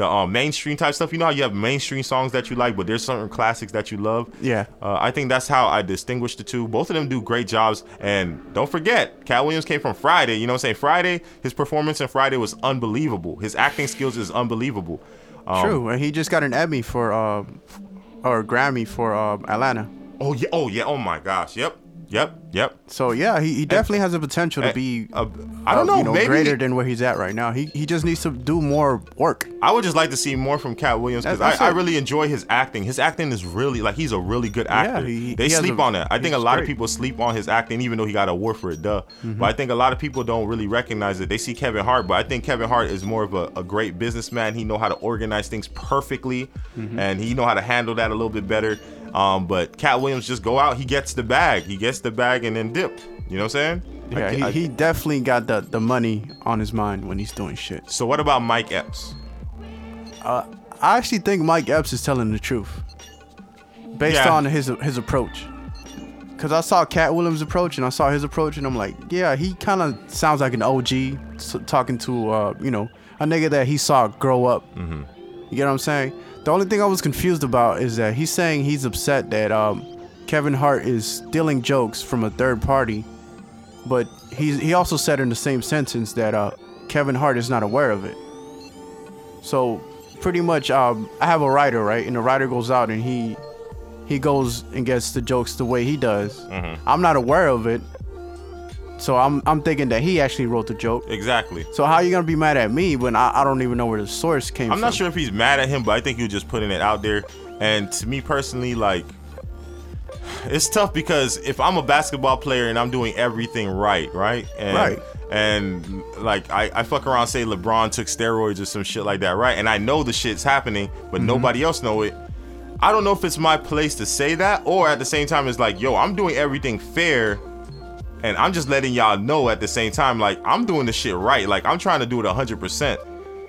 the um, mainstream type stuff. You know how you have mainstream songs that you like, but there's certain classics that you love. Yeah. Uh, I think that's how I distinguish the two. Both of them do great jobs. And don't forget, Katt Williams came from Friday. You know what I'm saying? Friday, his performance in Friday was unbelievable. His acting skills is unbelievable. Um, True, and he just got an Emmy for, uh, or Grammy for uh, Atlanta. Oh yeah. Oh yeah. Oh my gosh. Yep. Yep. Yep. So yeah, he, he definitely has the potential to be. uh, I don't uh, know, you know, maybe- greater than where he's at right now. He he just needs to do more work. I would just like to see more from Katt Williams because I, I really enjoy his acting. His acting is really like he's a really good actor. he- they he sleep a- on that. I think a lot of great. Mm-hmm. people sleep on his acting, even though he got a award for it. Duh. But I think a lot of people don't really recognize it. They see Kevin Hart, but I think Kevin Hart is more of a, a great businessman. He know how to organize things perfectly, Mm-hmm. and he know how to handle that a little bit better. Um, but Katt Williams just go out, he gets the bag, he gets the bag, and then dip. You know what I'm saying? Yeah, I- he, I- he definitely got the, the money on his mind when he's doing shit. so what about Mike Epps? I actually think Mike Epps is telling the truth, based Yeah. on his his approach. Cause I saw Katt Williams' approach and I saw his approach and I'm like, yeah, he kind of sounds like an OG talking to uh, you know a nigga that he saw grow up. Mm-hmm. You get what I'm saying? The only thing I was confused about is that he's saying he's upset that um, Kevin Hart is stealing jokes from a third party, but he he also said in the same sentence that uh, Kevin Hart is not aware of it. So pretty much, um, I have a writer, right? And the writer goes out and he he goes and gets the jokes the way he does. Mm-hmm. I'm not aware of it, so I'm I'm thinking that he actually wrote the joke. Exactly. So how are you gonna be mad at me when I, I don't even know where the source came from? I'm not sure if he's mad at him, but I think he was just putting it out there. And to me personally, like, it's tough because if I'm a basketball player and I'm doing everything right, right, and Right. and like I, I fuck around say LeBron took steroids or some shit like that, right, and I know the shit's happening, Mm-hmm. but nobody else know it. I don't know if it's my place to say that, or at the same time, it's like, yo, I'm doing everything fair, and I'm just letting y'all know at the same time, like I'm doing the shit right, like I'm trying to do it 100. percent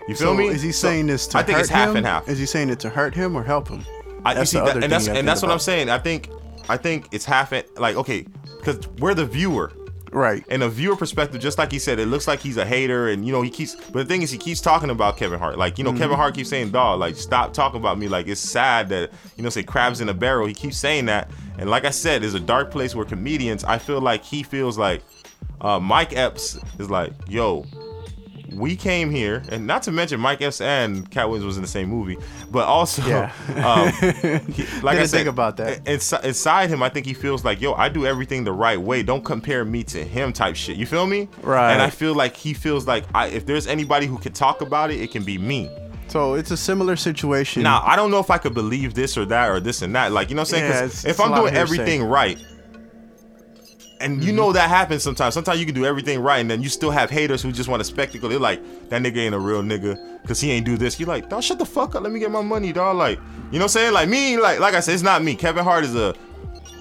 You feel So me? is he So, saying this to I think it's half him? and half. Is he saying it to hurt him or help him? I, you That's see that, and that's and that's think what I'm saying. I think I think it's half it. Like okay, because we're the viewer. Right. In a viewer perspective, just like he said, it looks like he's a hater, and you know he keeps. But the thing is, he keeps talking about Kevin Hart. Like you know, Mm-hmm. Kevin Hart keeps saying, "Dog, like stop talking about me." Like it's sad that you know, say crabs in a barrel. He keeps saying that, and like I said, there's a dark place where comedians. I feel like he feels like uh, Mike Epps is like, "Yo, we came here, and not to mention Mike Epps and Katt Williams was in the same movie, but also, Yeah. um, he- like I said, think about that. Inside, inside him, I think he feels like, yo, I do everything the right way. Don't compare me to him, type shit. You feel me? Right. And I feel like he feels like I, if there's anybody who can talk about it, it can be me. So it's a similar situation. Now, I don't know if I could believe this or that or this and that. Like, you know what I'm saying? Yeah, it's- if it's I'm doing everything right, and you know that happens sometimes. Sometimes you can do everything right, and then you still have haters who just want a spectacle. They're like, that nigga ain't a real nigga because he ain't do this. You're like, dog, shut the fuck up. Let me get my money, dog. Like, you know what I'm saying? Like me, like like I said, it's not me. Kevin Hart is a,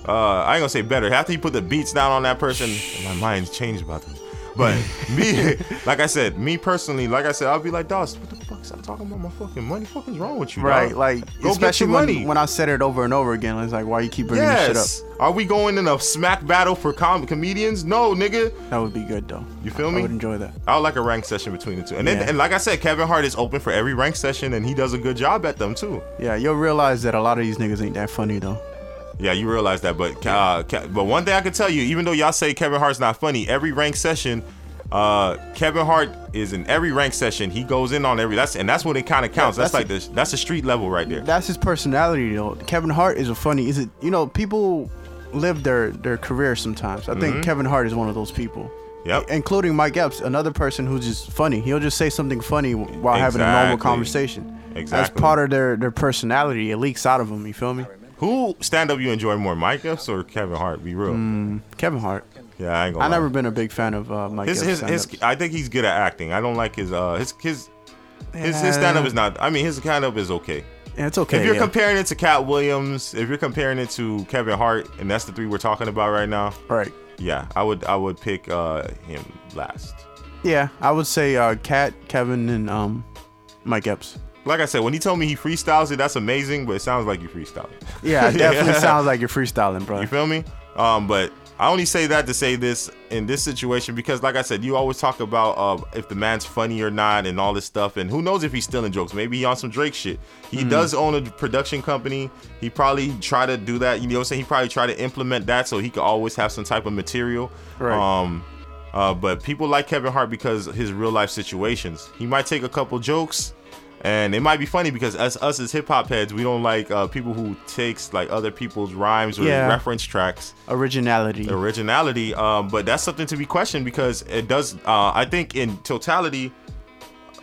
uh, I ain't gonna say better. After you put the beats down on that person, my mind's changed about this. But me, like I said, me personally, like I said, I'll be like, Dawes, what the fuck? is Stop talking about my fucking money. Fucking wrong with you, Right, dog? like Go get especially your money. when, when I said it over and over again, it's like why you keep bringing this yes. shit Are we going in a smack battle for com- comedians? No, nigga. That would be good though. You feel I me? I would enjoy that. I would like a rank session between the two. And then, Yeah. and like I said, Kevin Hart is open for every rank session, and he does a good job at them too. Yeah, you'll realize that a lot of these niggas ain't that funny though. Yeah, you realize that, but uh, but one thing I can tell you, even though y'all say Kevin Hart's not funny, every rank session, uh, Kevin Hart is in every rank session. He goes in on every. That's and that's when it kind of counts. Yeah, that's, like the that's the street level right there. That's his personality though. Kevin Hart is a funny. Is it? You know, people live their their career sometimes. I think Kevin Hart is one of those people. Mm-hmm. Yep. Including Mike Epps, another person who's just funny. He'll just say something funny while having a normal conversation. Exactly. That's part of their their personality. It leaks out of them. You feel me? Who stand up you enjoy more, Mike Epps or Kevin Hart? Be real. Kevin Hart. Yeah, I ain't gonna. I never been a big fan of uh, Mike His Epps. his, his. I think he's good at acting. I don't like his uh his his his, his stand up is not. I mean, his stand up is okay. Yeah, it's okay. if you're yeah. comparing it to Katt Williams, if you're comparing it to Kevin Hart, and that's the three we're talking about right now, right. yeah, I would I would pick uh him last. Yeah, I would say uh, Katt, Kevin, and um, Mike Epps. Like I said, when he told me he freestyles it, that's amazing, but it sounds like you freestyle it. Yeah, it definitely sounds like you're freestyling, bro. You feel me? Um, but I only say that to say this in this situation because, like I said, you always talk about uh, if the man's funny or not and all this stuff, and who knows if he's stealing jokes? Maybe he on some Drake shit. He does own a production company. He probably try to do that. You know what I'm saying? He probably try to implement that so he could always have some type of material. Right. Um, uh, but people like Kevin Hart because his real life situations. He might take a couple jokes. And it might be funny because us, us as hip hop heads, we don't like uh, people who takes like other people's rhymes or Yeah. reference tracks Originality. originality um but that's something to be questioned because it does uh i think in totality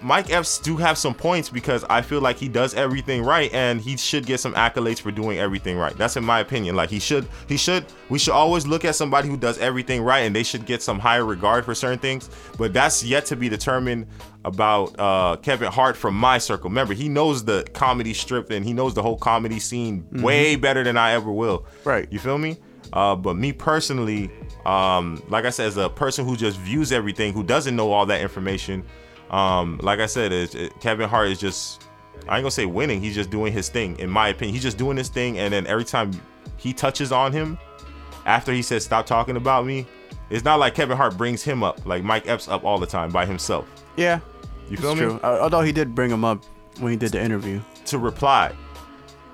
mike epps do have some points because i feel like he does everything right and he should get some accolades for doing everything right. That's in my opinion. Like he should he should we should always look at somebody who does everything right and they should get some higher regard for certain things. But that's yet to be determined about uh kevin hart from my circle. Remember he knows the comedy strip and he knows the whole comedy scene way better than i ever will. Right. you feel me? Uh, but me personally, um, like I said, as a person who just views everything, who doesn't know all that information, um, like I said, it, Kevin Hart is just, I ain't gonna say winning. He's just doing his thing, in my opinion. He's just doing his thing, and then every time he touches on him, after he says stop talking about me, it's not like Kevin Hart brings him up, like Mike Epps up all the time by himself. yeah, You feel me? true. Uh, although he did bring him up when he did the interview. To reply.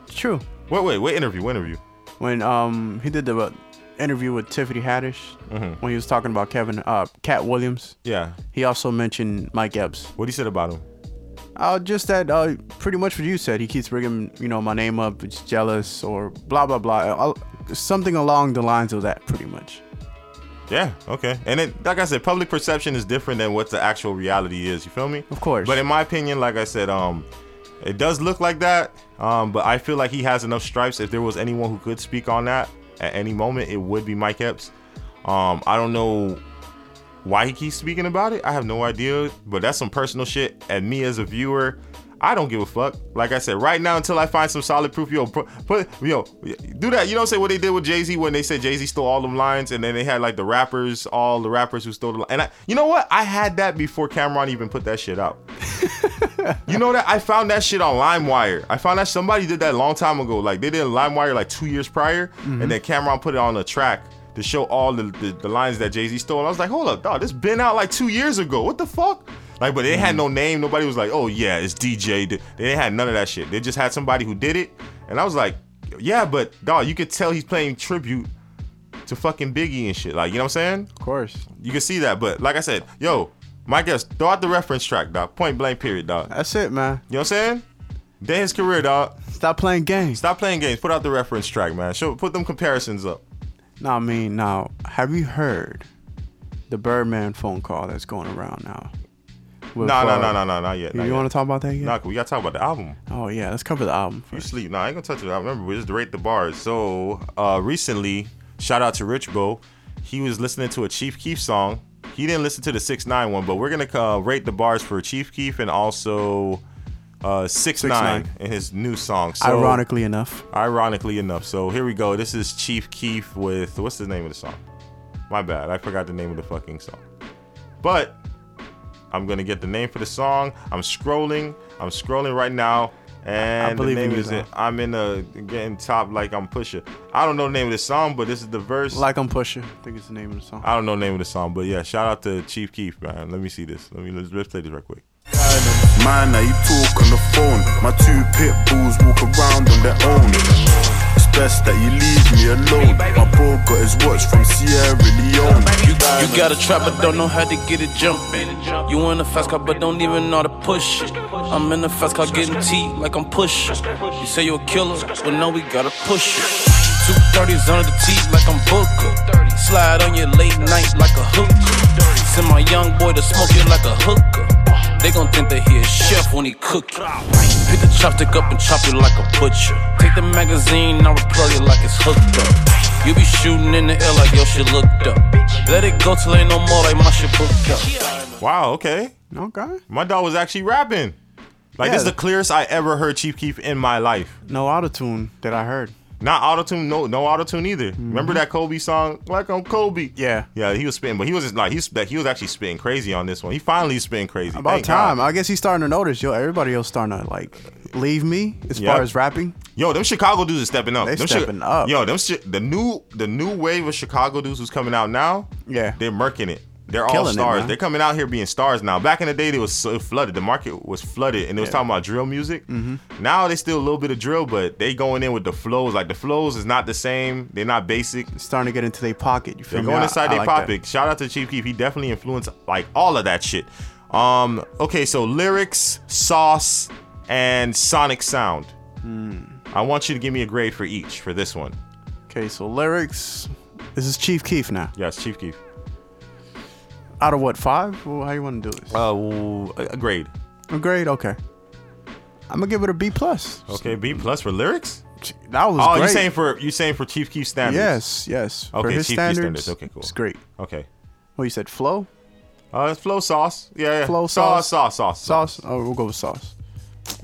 True. Wait, wait, wait! interview? What interview? When um he did the interview with Tiffany Haddish Mm-hmm. when he was talking about Kevin uh Katt Williams. Yeah. He also mentioned Mike Epps. What he said about him? Uh, just that, uh, pretty much what you said. He keeps bringing, you know, my name up. It's jealous or blah blah blah. Uh, something along the lines of that, pretty much. Yeah, okay. And it, like I said, public perception is different than what the actual reality is. You feel me? Of course. But in my opinion, like I said, um, it does look like that. Um, but I feel like he has enough stripes. If there was anyone who could speak on that at any moment, it would be Mike Epps. Um, I don't know why he keeps speaking about it. I have no idea. But that's some personal shit. And me as a viewer, I don't give a fuck. Like I said, right now until I find some solid proof, yo, put, yo, do that. You don't say what they did with Jay Z when they said Jay Z stole all them lines, and then they had like the rappers, all the rappers who stole the. li- And I, you know what? I had that before Cam'ron even put that shit out. you know that I found that shit on LimeWire. I found that somebody did that a long time ago. Like they did LimeWire like two years prior, mm-hmm. and then Cam'ron put it on a track to show all the, the, the lines that Jay Z stole. And I was like, hold up, dog, this been out like two years ago. What the fuck? Like, but they had mm-hmm. no name. Nobody was like, oh yeah, it's DJ. They didn't had none of that shit. They just had somebody who did it, and I was like, yeah, but dog, you could tell he's playing tribute to fucking Biggie and shit. Like, you know what I'm saying? Of course. You can see that. But like I said, yo, my guess, throw out the reference track, dog. Point blank, period, dog. That's it, man. You know what I'm saying? Day his career, dog. Stop playing games. Stop playing games. Put out the reference track, man. Show, put them comparisons up. No, I mean, now, have you heard the Birdman phone call that's going around now? With, No, no, uh, no, no, no, not yet. You, not yet. want to talk about that yet? Nah, we gotta talk about the album. Oh yeah, let's cover the album first. You sleep. Nah, I ain't gonna touch it. I remember we just rate the bars. So uh recently, shout out to Rich Bo. He was listening to a Chief Keef song. He didn't listen to the six nine one, but we're gonna uh, rate the bars for Chief Keef and also uh six nine 6ix9ine. in his new song. So, Ironically enough, Ironically enough. So here we go. This is Chief Keef with what's the name of the song? My bad. I forgot the name of the fucking song. But I'm gonna get the name for the song. I'm scrolling. I'm scrolling right now. And believe the name is it. I'm in a getting top like I'm Pusha. I don't know the name of the song, but this is the verse. Like I'm Pusher. I think it's the name of the song. I don't know the name of the song, but yeah, shout out to Chief Keef, man. Let me see this. Let me let's, let's play this real quick. Man, now you talk on the phone. My two pit bulls walk around on their own. Best that you leave me alone. My bro got his watch from Sierra Leone. You, you got a trap but don't know how to get it jumping. You in a fast car but don't even know how to push. I'm in a fast car getting tea like I'm pushing. You say you're a killer, but no, we gotta push it. Two thirties under the teeth like I'm Booker. Slide on your late night like a hooker. Send my young boy to smoke you like a hooker. They gon' think that he a chef when he cook it. Pick the chopstick up and chop you like a butcher. Take the magazine, I'll replug it like it's hooked up. You be shooting in the air like your shit looked up. Let it go till ain't no more like my shit booked up. Wow, okay. Okay. My dog was actually rapping. Like this is the clearest I ever heard Chief Keef in my life. No autotune that I heard. Not autotune, no no autotune either. Remember that Kobe song? Like I'm Kobe. Mm-hmm. Yeah. Yeah, he was spitting, but he was just like he's that he was actually spitting crazy on this one. He finally spitting crazy. About Thank time. God. I guess he's starting to notice. Yo, everybody else starting to like leave me as Yep. far as rapping. Yo, them Chicago dudes are stepping up. They them stepping up. Yo, them shit. The new the new wave of Chicago dudes who's coming out now. Yeah. they're murking it. They're all Killing it, stars. man. They're coming out here being stars now. Back in the day, they was so flooded. The market was flooded, and they was talking about drill music. Mm-hmm. Now they still a little bit of drill, but they going in with the flows. Like the flows is not the same. They're not basic. Starting to get into their pocket. You feel They're me? going I- inside I their like that. pocket. Shout out to Chief Keef. He definitely influenced like all of that shit. Um, okay, so lyrics, sauce, and sonic sound. Hmm. I want you to give me a grade for each for this one. Okay, so lyrics. This is Chief Keef now. Yes, Chief Keef. Out of what five? Well, how you want to do this? Uh, a grade. A grade. Okay. I'm gonna give it a B plus. Okay, B plus for lyrics. That was Oh, great. you saying for you saying for Chief Keef standards? Yes, yes. For Okay, his Chief Keef standards, standards. Okay, cool. It's great. Okay. What you said? Flow, Uh, it's flow sauce. Yeah, yeah. Flow sauce, sauce. sauce, sauce, sauce. Oh, we'll go with sauce.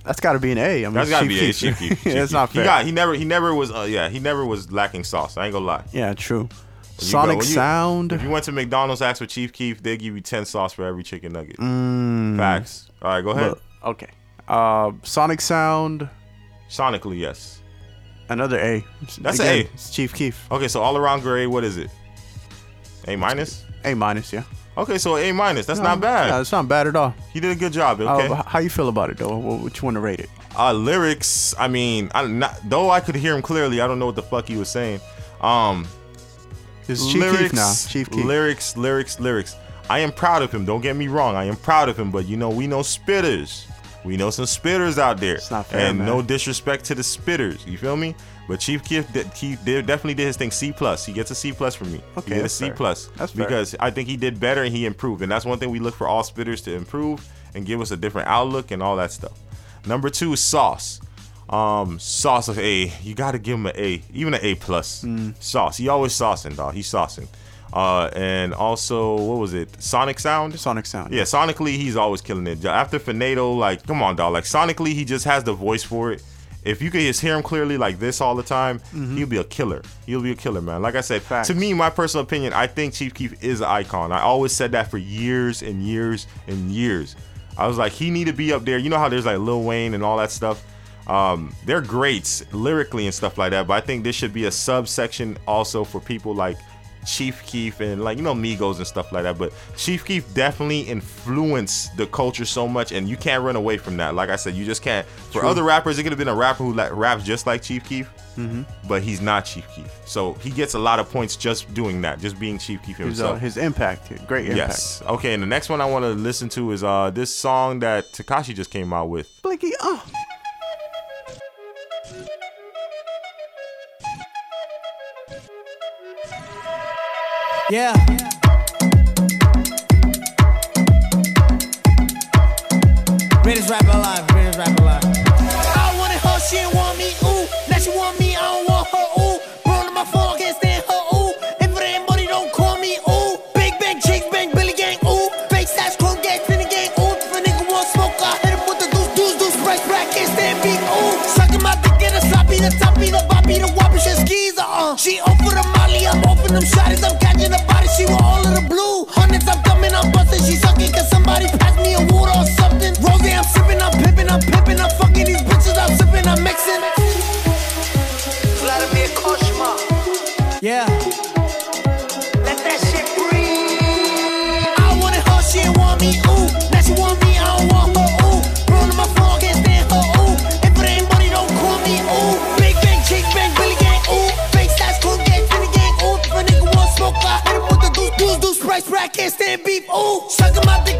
That's got to be an A. I mean, That's it's gotta be a. Chief Keef. yeah, it's not fair. He got. He never. He never was. Uh, yeah. He never was lacking sauce. I ain't gonna lie. yeah, true. You go- Sonic you- sound. If you went to McDonald's, asked for Chief Keef, they give you ten sauce for every chicken nugget. Mm. Facts. All right, go ahead. Look, okay. Uh, Sonic sound. Sonically, yes. Another A. That's an Again, A. It's Chief Keef. Okay, so all around grade, what is it? A minus. A minus. Yeah. Okay, so A minus. That's No, not bad. Yeah, it's not bad at all. He did a good job. Uh, Okay. h- how you feel about it though? What, what you want to rate it? Uh, lyrics. I mean, I not though I could hear him clearly. I don't know what the fuck he was saying. Um, It's Chief lyrics, Keef now. Chief Keef. lyrics, lyrics, lyrics. I am proud of him. Don't get me wrong. I am proud of him. But you know, we know spitters. We know some spitters out there. It's not fair, and man. no disrespect to the spitters. You feel me? But Chief Keef, did- Keef did, definitely did his thing. C plus. He gets a C plus from me. Okay, he get a C fair. plus. That's fair. because I think he did better and he improved. And that's one thing we look for all spitters to improve and give us a different outlook and all that stuff. Number two is sauce. Um, sauce of A. You got to give him an A, even an A plus. Mm. Sauce. He always saucing, dog. He's saucing. Uh, and also, what was it? Sonic sound. Sonic sound. Yeah, sonically, he's always killing it. After Faneto, like, come on, dog. Like, sonically, he just has the voice for it. If you could just hear him clearly like this all the time, he'll be a killer. He'll be a killer, man. Like I said, Mm-hmm. Facts. to me, my personal opinion, I think Chief Keef is an icon. I always said that for years and years and years. I was like, he need to be up there. You know how there's like Lil Wayne and all that stuff. Um, they're greats lyrically and stuff like that, but I think this should be a subsection also for people like Chief Keef and like you know Migos and stuff like that. But Chief Keef definitely influenced the culture so much, and you can't run away from that. Like I said, you just can't. For other rappers, it could have been a rapper who like raps just like Chief Keef, Mm-hmm. but he's not Chief Keef. So he gets a lot of points just doing that, just being Chief Keef His, uh, himself. his impact. Great impact. Yes. Okay, and the next one I want to listen to is uh this song that Tekashi just came out with. Blinky. Oh. Yeah. Greatest rapper alive, greatest rapper alive. I wanted her, she didn't want me, ooh. Now she want me, I don't want her, ooh. Bro, to my phone, can't stand her, ooh. If it ain't money, don't call me, ooh. Big bang, chicks bang, Billy gang, ooh. Fake sash, chrome gas, in gang, ooh. If a nigga want smoke, I hit him with the deuce, deuce, deuce, price, rack, can't stand beat, ooh. Sucking my dick in the sloppy, the toppy, the boppy, the whoppy, shit skis, uh. She for the them shotties, I'm catching the body, she want all of the blue. Hundreds, I'm coming I'm busting, she sucking, cause somebody pass me a or something. Rose, I'm sipping, I'm pimping, I'm pimping, I'm fucking these bitches, I'm sipping, I'm mixing. Vladimir Cauchemar. Yeah. Suckin' my dick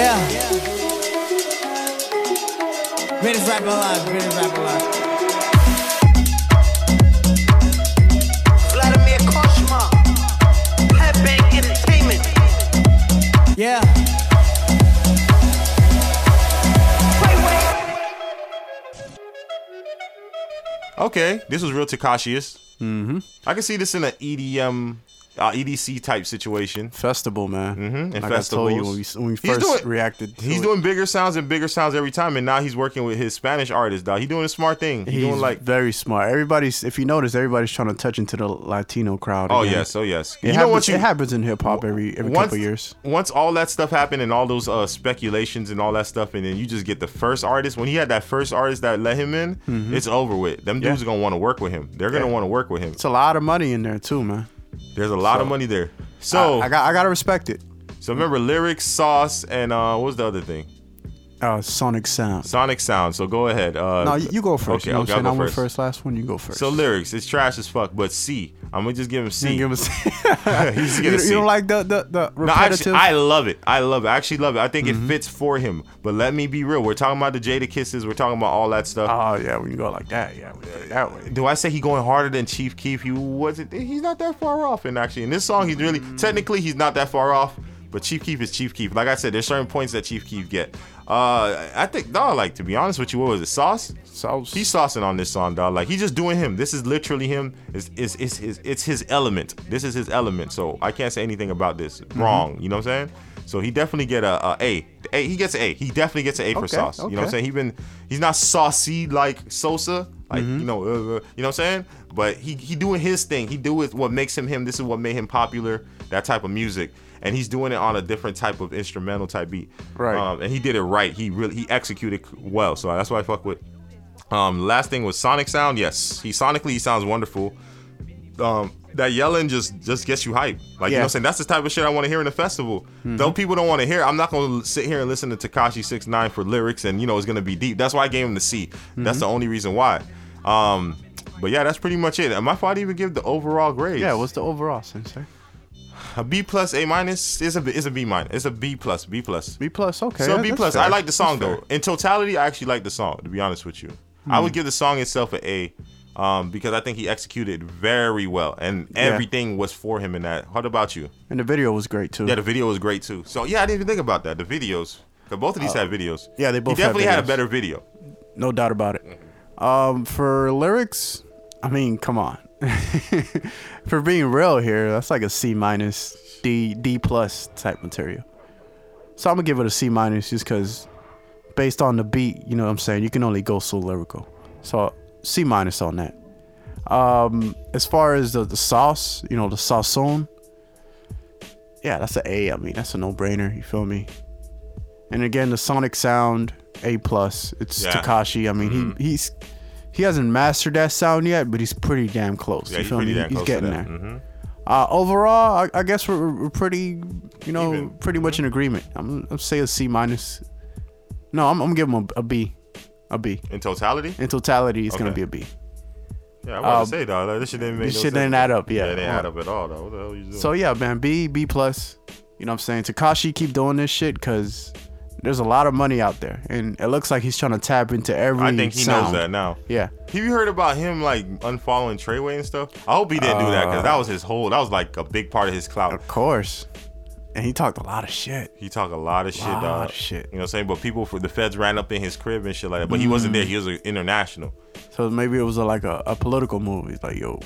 Yeah. Greatest rapper alive, greatest rapper alive. Vladimir Cauchemar, Headbang Entertainment. Yeah. Okay, this was real Takashius. Mm-hmm. I can see this in an EDM, uh, EDC type situation. Festival, man. Mhm, and like I told you when we, when we He's first doing- reacted. To He's it. doing bigger sounds and bigger sounds every time, and now he's working with his Spanish artist. Dog, he doing a smart thing. He's, He's doing like, very smart. Everybody's, if you notice, everybody's trying to touch into the Latino crowd. oh again. yes, oh yes. It you happens, know what? You, it happens in hip hop every every once, couple years. Once all that stuff happened and all those uh, speculations and all that stuff, and then you just get the first artist. When he had that first artist that let him in, it's over with. Them Mm-hmm. Yeah. dudes are gonna want to work with him. They're gonna Yeah. want to work with him. It's a lot of money in there too, man. There's a lot of money there. So I, I got I gotta respect it. so remember lyrics, sauce, and uh, what was the other thing? Uh, Sonic Sound. Sonic sound. So go ahead. Uh, No, you, you go first. Okay, you know okay, what I'm saying? I went first. first last one. You go first. So lyrics, it's trash as fuck. But C, I'm gonna just give him C. Give us- He's you, gonna you don't like the the the No, repetitive? actually, I love it. I love it. I actually love it. I think Mm-hmm. it fits for him. But let me be real. We're talking about the Jadakisses. We're talking about all that stuff. oh yeah, when you go like that, yeah, we put it that way. Do I say he going harder than Chief Keef? He wasn't. He's not that far off. And actually, in this song, he's really technically he's not that far off. But Chief Keef is Chief Keef. Like I said, there's certain points that Chief Keef get. Uh, I think, dog. Like to be honest with you, what was it? Sauce. Sauce. He's saucing on this song, dog. Like he's just doing him. This is literally him. It's it's, it's his it's his element. This is his element. So I can't say anything about this Mm-hmm. wrong. You know what I'm saying? So he definitely get a, a A. A. He gets an A. He definitely gets an A for Okay, sauce. You know what I'm saying? He been he's not saucy like Sosa. Like Mm-hmm. you know, uh, uh, you know what I'm saying? But he he doing his thing. He do it what makes him him. This is what made him popular. That type of music, and he's doing it on a different type of instrumental type beat. Right. Um, and he did it right. He really he executed well. So that's why I fuck with. Um, last thing was sonic sound. Yes, he sonically he sounds wonderful. Um, that yelling just just gets you hype. Like you know what I'm saying? That's the type of shit I want to hear in a festival. Though people don't want to hear, I'm not gonna sit here and listen to Tekashi Six Nine for lyrics and you know it's gonna be deep. That's why I gave him the C. That's the only reason why. Um, but yeah, that's pretty much it. Am I fault to even give the overall grade? Yeah, what's the overall, Sensei? A B plus, A minus. It's a it's a B minus. It's a B plus, B plus. B plus. Okay. So B plus. fair. I like the song That's though. In totality, I actually like the song. To be honest with you, I Hmm. would give the song itself an A, um, because I think he executed very well, and everything was for him in that. What about you? And the video was great too. Yeah, the video was great too. So yeah, I didn't even think about that. The videos, because both of these had videos. Uh, yeah, they both He definitely had, a better video. No doubt about it. Um, for lyrics, I mean, come on. for being real here, that's like a C minus, D D plus type material. So I'm gonna give it a C minus just because, based on the beat, you know what I'm saying. You can only go so lyrical. So C minus on that. Um, as far as the, the sauce, you know, the sazon. Yeah, that's an A. I mean, that's a no brainer. You feel me? And again, the sonic sound, A plus. It's Yeah. Tekashi. I mean, Mm-hmm. he he's he hasn't mastered that sound yet, but he's pretty damn close. Yeah, you he's feel pretty me? damn he's close to getting that. there. Mhm. Uh, overall, I, I guess we're, we're pretty, you know, Even. pretty much in agreement. I'm, I'm say a C minus. No, I'm, I'm giving him a, a B, a B. In totality, In totality, it's gonna Okay. be a B. yeah, I want Um, to say though, like, this shit didn't make this no shit sense. didn't add up, yeah. it didn't add up at all though. What the hell you doing? So yeah, man, B, B plus. You know what I'm saying? Tekashi keep doing this shit because There's a lot of money out there, and it looks like he's trying to tap into every. I think he sound. knows that now. Yeah. Have you heard about him like unfollowing Treyway and stuff? I hope he didn't do that because that was his whole. That was like a big part of his clout. Of course. And he talked a lot of shit. He talked a lot of shit, Lot dog. of shit. You know what I'm saying? But people for the feds ran up in his crib and shit like that. But he wasn't Mm. there. He was an international. So maybe it was a, like a, a political move. He's like, yo,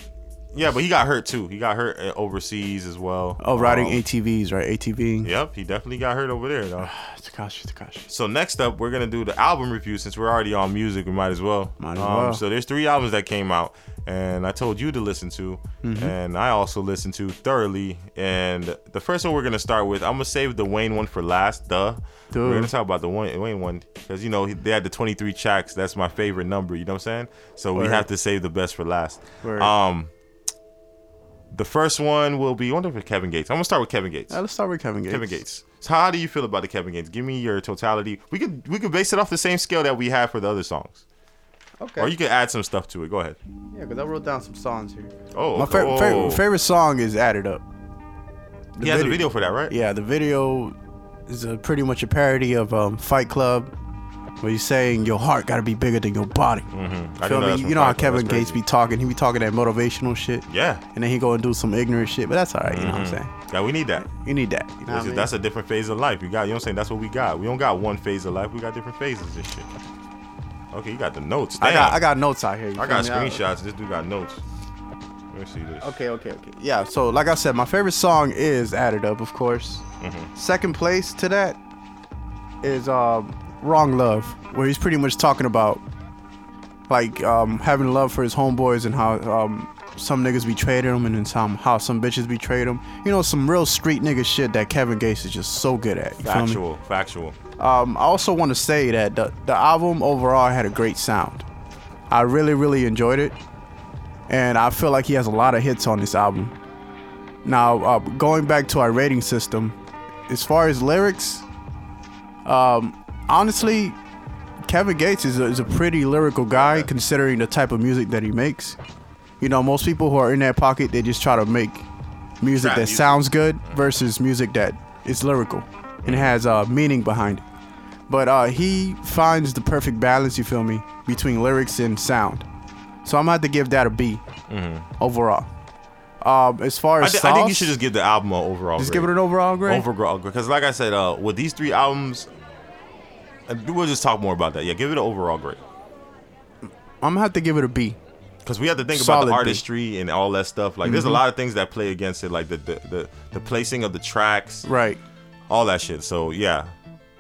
Yeah, but he got hurt too. He got hurt uh, overseas as well. oh, riding Um, ATVs, right? ATV. Yep, he definitely got hurt over there, though. Tekashi, Tekashi. So next up, we're gonna do the album review. Since we're already on music, we might as well. Might as Um, well. So there's three albums that came out, and I told you to listen to, Mhm. and I also listened to thoroughly. And the first one we're gonna start with, I'm gonna save the Wayne one for last. Duh. Duh. We're gonna talk about the Wayne, Wayne one because you know they had the 23 tracks. That's my favorite number. You know what I'm saying? So we have to save the best for last. Word. Um. The first one will be. I wonder if Kevin Gates. I'm gonna start with Kevin Gates. Uh, let's start with Kevin Gates. Kevin Gates. So how do you feel about the Kevin Gates? Give me your totality. We could we could base it off the same scale that we have for the other songs. Okay. Or you could add some stuff to it. Go ahead. Yeah, because I wrote down some songs here. Oh, My okay. fa- Oh. favorite, favorite song is Added Up. He has a video for that, right? Yeah, the video is a, pretty much a parody of um, Fight Club, where he's saying your heart got to be bigger than your body. Mm-hmm. I Feel know me? You know how Kevin Gates be talking. He be talking that motivational shit. Yeah. And then he go and do some ignorant shit, but that's all right. You know what I'm Mhm. saying? Yeah, we need that. You need that. You know That's, a different phase of life. You got, you know what I'm saying? That's what we got. We don't got one phase of life. We got different phases and shit. Okay, you got the notes. I got Damn. I got notes out here. you I got me? screenshots. This dude got notes. Let me see this. Okay, okay, okay. Yeah, so like I said, my favorite song is Added Up, of course. Mhm. Second place to that is um, Wrong Love, where he's pretty much talking about like um, having love for his homeboys and how um, some niggas betrayed him and then some how some bitches betrayed him. You know, some real street nigga shit that Kevin Gates is just so good at. You feel me? Factual, factual. Um, I also want to say that the, the album overall had a great sound. I really, really enjoyed it. And I feel like he has a lot of hits on this album. Now, uh, going back to our rating system, as far as lyrics, um, honestly, Kevin Gates is a, is a pretty lyrical guy considering the type of music that he makes. You know, most people who are in that pocket, they just try to make music that music. sounds good versus music that is lyrical and has uh, meaning behind it. But uh, he finds the perfect balance, you feel me, between lyrics and sound. So I'm gonna have to give that a B overall. Um, as far Mm-hmm. I, as thi- I think you should just give the album an overall. Just grade. give it an overall grade? Overall, because like I said, uh, with these three albums, we'll just talk more about that. Yeah, give it an overall grade. I'm gonna have to give it a B. Because we have to think about Solid the B. artistry and all that stuff. Like, there's a Mhm. lot of things that play against it, like the the, the the placing of the tracks, Right. all that shit. So yeah,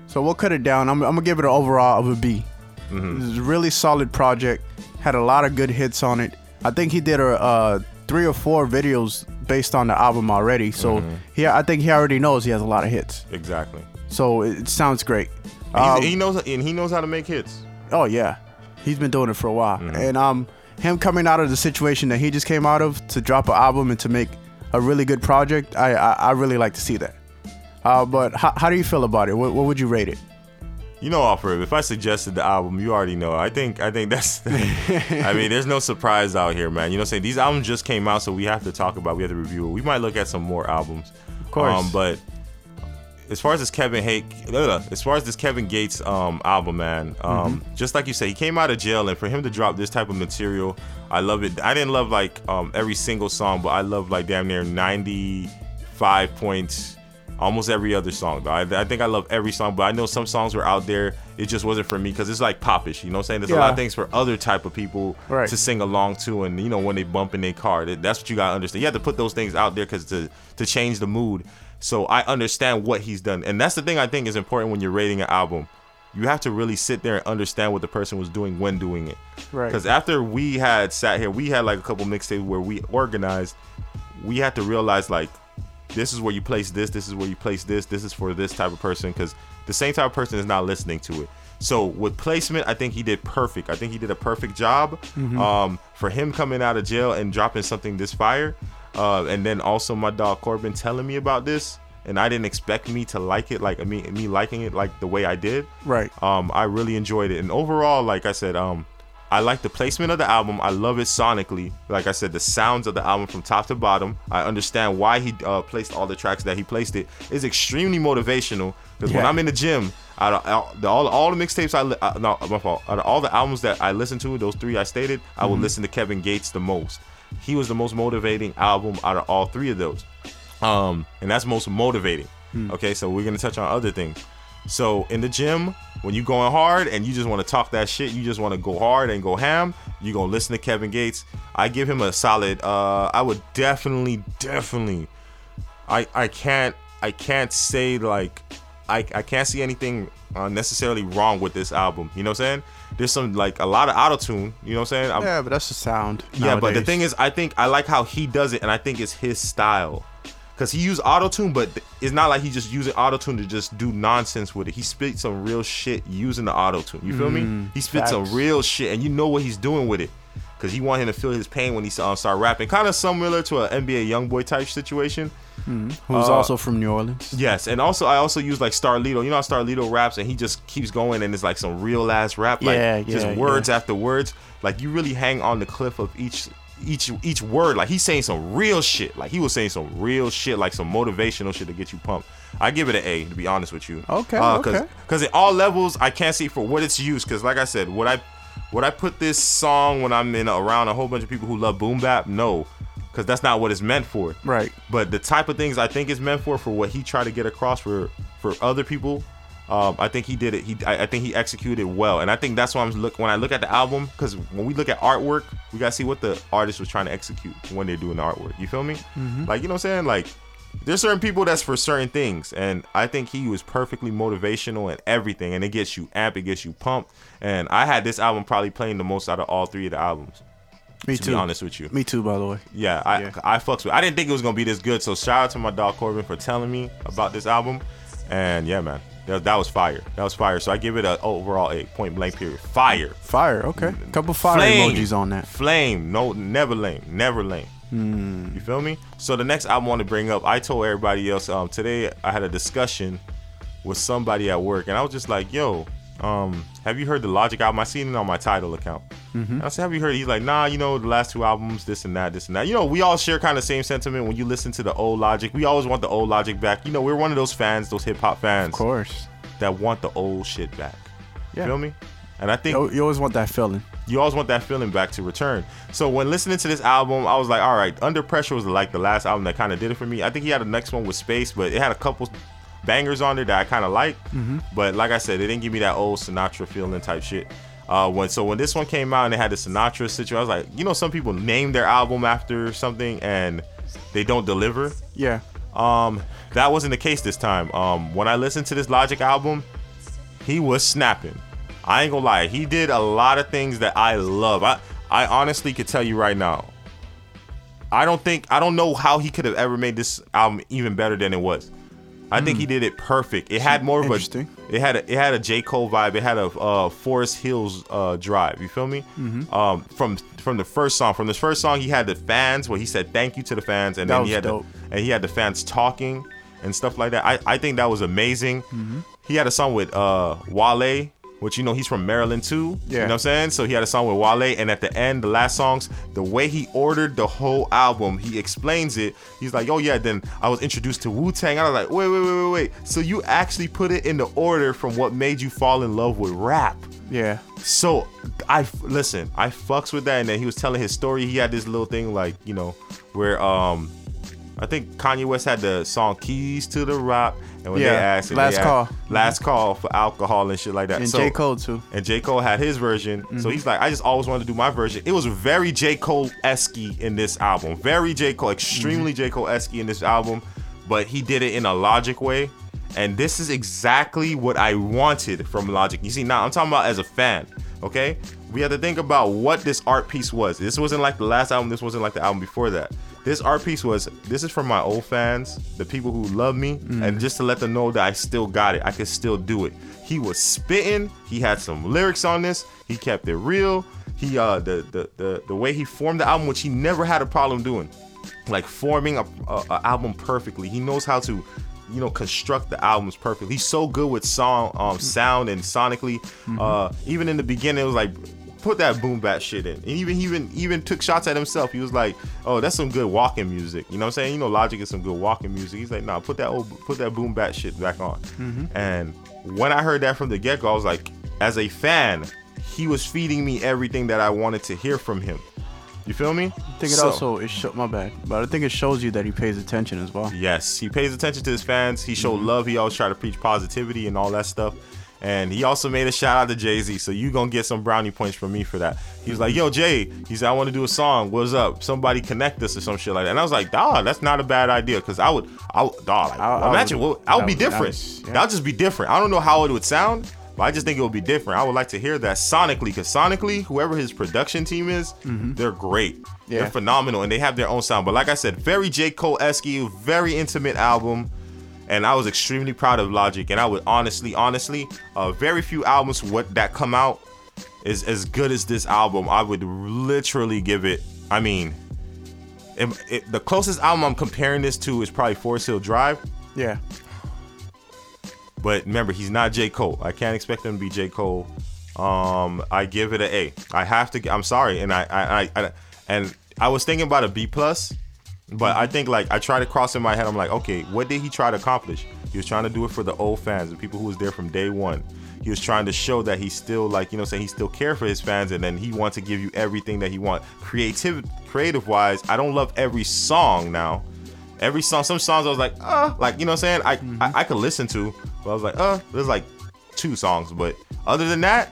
So we'll cut it down. I'm, I'm gonna give it an overall of a B. Mm-hmm. This is a really solid project. Had a lot of good hits on it. I think he did a uh, three or four videos based on the album already. So Mhm. he, I think he already knows he has a lot of hits. exactly. So it sounds great. Um, he knows and he knows how to make hits. Oh yeah, he's been doing it for a while, Mm-hmm. and um, him coming out of the situation that he just came out of to drop an album and to make a really good project, I I, I really like to see that. Uh, but how, how do you feel about it? What, what would you rate it? You know, Alfred, if I suggested the album, you already know. I think I think that's I mean, there's no surprise out here, man. You know what I'm saying? These albums just came out, so we have to talk about, we have to review it. We might look at some more albums. Of course. but as far as this Kevin Hake, as far as this Kevin Gates um album, man, um, just like you said, he came out of jail, and for him to drop this type of material, I love it. I didn't love like um every single song, but I love like damn near 95 points almost every other song. though. I, I think I love every song, but I know some songs were out there. It just wasn't for me because it's like popish. You know what I'm saying? There's a lot of things for other type of people Right. to sing along to, and you know when they bump in their car, that- that's what you gotta understand. You have to put those things out there because to to change the mood. So I understand what he's done, and that's the thing I think is important when you're rating an album. You have to really sit there and understand what the person was doing when doing it. Right. Because after we had sat here, we had like a couple mixtapes where we organized. We had to realize like this is where you place this, this is where you place this, this is for this type of person because the same type of person is not listening to it. So with placement, I think he did perfect. I think he did a perfect job. Mhm. Um, for him coming out of jail and dropping something this fire, uh, and then also my dog Corbin telling me about this, and I didn't expect me to like it, like me me liking it like the way I did. Right. Um, I really enjoyed it, and overall, like I said, um, I like the placement of the album. I love it sonically. Like I said, the sounds of the album from top to bottom. I understand why he uh, placed all the tracks that he placed it. It's extremely motivational because when I'm in the gym, Out of all the, all, all the mixtapes I li- uh, no my fault. Out of all the albums that I listened to, those three I stated, I would listen to Kevin Gates the most. He was the most motivating album out of all three of those, um, and that's most motivating. Okay, so we're gonna touch on other things. So in the gym, when you going hard and you just want to talk that shit, you just want to go hard and go ham. You gonna listen to Kevin Gates. I give him a solid. Uh, I would definitely, definitely. I I can't I can't say like I I can't see anything uh, necessarily wrong with this album. You know what I'm saying? There's some like a lot of auto tune. You know what I'm saying? I'm- Yeah, but that's the sound. yeah, but the thing is, I think I like how he does it, and I think it's his style. Cause he used auto tune, but it's not like he's just using auto tune to just do nonsense with it. He spit some real shit using the auto tune. You feel me? He spit some Mm, real shit, and you know what he's doing with it. Cause he want him to feel his pain when he uh, start rapping, kind of similar to an NBA YoungBoy type situation. Who's uh, also from New Orleans. Yes, and also I also use like Starlito. You know how Starlito raps, and he just keeps going, and it's like some real ass rap, like Yeah, just words yeah. after words. Like you really hang on the cliff of each each each word. Like he's saying some real shit. Like he was saying some real shit, like some motivational shit to get you pumped. I give it an A to be honest with you. Okay, Cause, okay. Because in all levels, I can't see for what it's used. Because like I said, would I would I put this song when I'm in around a whole bunch of people who love boom bap? No, because that's not what it's meant for. Right. But the type of things I think it's meant for, for what he tried to get across for for other people, um, I think he did it. He, I, I think he executed well, and I think that's why I'm look when I look at the album, because when we look at artwork, we gotta see what the artist was trying to execute when they're doing the artwork. You feel me? Mhm. Like you know what I'm saying? Like there's certain people that's for certain things, and I think he was perfectly motivational and everything, and it gets you amped, it gets you pumped. And I had this album probably playing the most out of all three of the albums. Me to too. be honest with you. Me too, by the way. Yeah, I Yeah. I fucks with. I didn't think it was gonna be this good. So shout out to my dog Corbin for telling me about this album. And yeah, man, that, that was fire. That was fire. So I give it an overall a point blank period. Fire. Fire. Okay. Couple fire Flame. emojis on that. Flame. No, never lame. Never lame. You feel me? So the next album I want to bring up, I told everybody else um, today. I had a discussion with somebody at work, and I was just like, "Yo, um, have you heard the Logic album? I seen it on my title account." And I said, "Have you heard?" it?" He's like, "Nah, you know the last two albums, this and that, this and that. You know, we all share kind of same sentiment when you listen to the old Logic. We always want the old Logic back. You know, we're one of those fans, those hip hop fans, Of course. that want the old shit back. You Yeah. feel me? And I think You, you always want that feeling. you always want that feeling back to return. So when listening to this album, I was like, all right, Under Pressure was like the last album that kind of did it for me. I think he had the next one with Space, but it had a couple bangers on there that I kind of liked. But like I said, it didn't give me that old Sinatra feeling type shit. Uh, when so when this one came out and it had the Sinatra situation, I was like, you know, some people name their album after something and they don't deliver. Yeah. Um, that wasn't the case this time. Um, when I listened to this Logic album, he was snapping. I ain't gonna lie, he did a lot of things that I love. I I honestly could tell you right now. I don't think I don't know how he could have ever made this album even better than it was. I think he did it perfect. It had more of a Interesting. it had a it had a J Cole vibe. It had a uh, Forest Hills uh, drive. You feel me? Um, from from the first song, from the first song, he had the fans where he said thank you to the fans, and That then he was had dope. the, and he had the fans talking and stuff like that. I, I think that was amazing. Mm-hmm. He had a song with uh Wale, which you know he's from Maryland too. Yeah. You know what I'm saying? So he had a song with Wale, and at the end, the last songs, the way he ordered the whole album, he explains it. He's like, oh yeah, then I was introduced to Wu Tang. I was like, wait, wait, wait, wait, wait. So you actually put it in the order from what made you fall in love with rap. Yeah. So I listen, I fucks with that, and then he was telling his story. He had this little thing like you know where um I think Kanye West had the song "Keys to the Rock," and when they Yeah, asked, him, Last they asked- Call. last call for alcohol and shit like that. And so, J. Cole too. and J. Cole had his version. Mm-hmm. So he's like, I just always wanted to do my version. It was very J. Cole esque in this album. Very J. Cole, extremely Mm-hmm. J. Cole esque in this album, but he did it in a logic way. And this is exactly what I wanted from Logic. You see, now I'm talking about as a fan, okay? We had to think about what this art piece was. This wasn't like the last album, this wasn't like the album before that. This art piece was this is for my old fans, the people who love me, and just to let them know that I still got it. I can still do it. He was spitting, he had some lyrics on this, he kept it real. He uh the the the, the way he formed the album, which he never had a problem doing like forming a, a, a album perfectly. He knows how to, you know, construct the albums perfectly. He's so good with song, um, sound and sonically. Uh, even in the beginning, it was like put that boom bat shit in. And even he even even took shots at himself. He was like, "Oh, that's some good walking music." You know what I'm saying? You know, Logic is some good walking music. He's like, "Nah, put that old put that boom bat shit back on." Mm-hmm. And when I heard that from the get go, I was like, as a fan, he was feeding me everything that I wanted to hear from him. You feel me? I think it So- also it my bad, but I think it shows you that he pays attention as well. Yes, he pays attention to his fans. He showed mm-hmm. love. He always try to preach positivity and all that stuff. And he also made a shout out to Jay Z. So you gonna get some brownie points from me for that. He was like, "Yo, Jay," he said, "I want to do a song. What's up? Somebody connect us or some shit like that." And I was like, "Dog, that's not a bad idea." Cause I would, I would, dog, like, I- I imagine would- what I would that be would different. nice, yeah. That'll just be different. I don't know how it would sound, but I just think it would be different. I would like to hear that sonically, cause sonically, whoever his production team is, mm-hmm. they're great. Yeah. They're phenomenal, and they have their own sound. But like I said, very J Cole esque, very intimate album, and I was extremely proud of Logic. And I would honestly, honestly, uh, very few albums what that come out is as good as this album. I would literally give it. I mean, it, it- the closest album I'm comparing this to is probably Forest Hill Drive. Yeah, But remember, he's not J. Cole. I can't expect him to be J. Cole. Um, I give it an A. I have to. I'm sorry, and I, I, I, I and I was thinking about a B plus, but I think like I try to cross in my head. I'm like, okay, what did he try to accomplish? He was trying to do it for the old fans, the people who was there from day one. He was trying to show that he still like you know saying he still care for his fans, and then he wants to give you everything that he want. Creative, creative wise, I don't love every song now every song some songs i was like uh like you know what i'm saying I, I i could listen to but i was like uh there's like two songs but other than that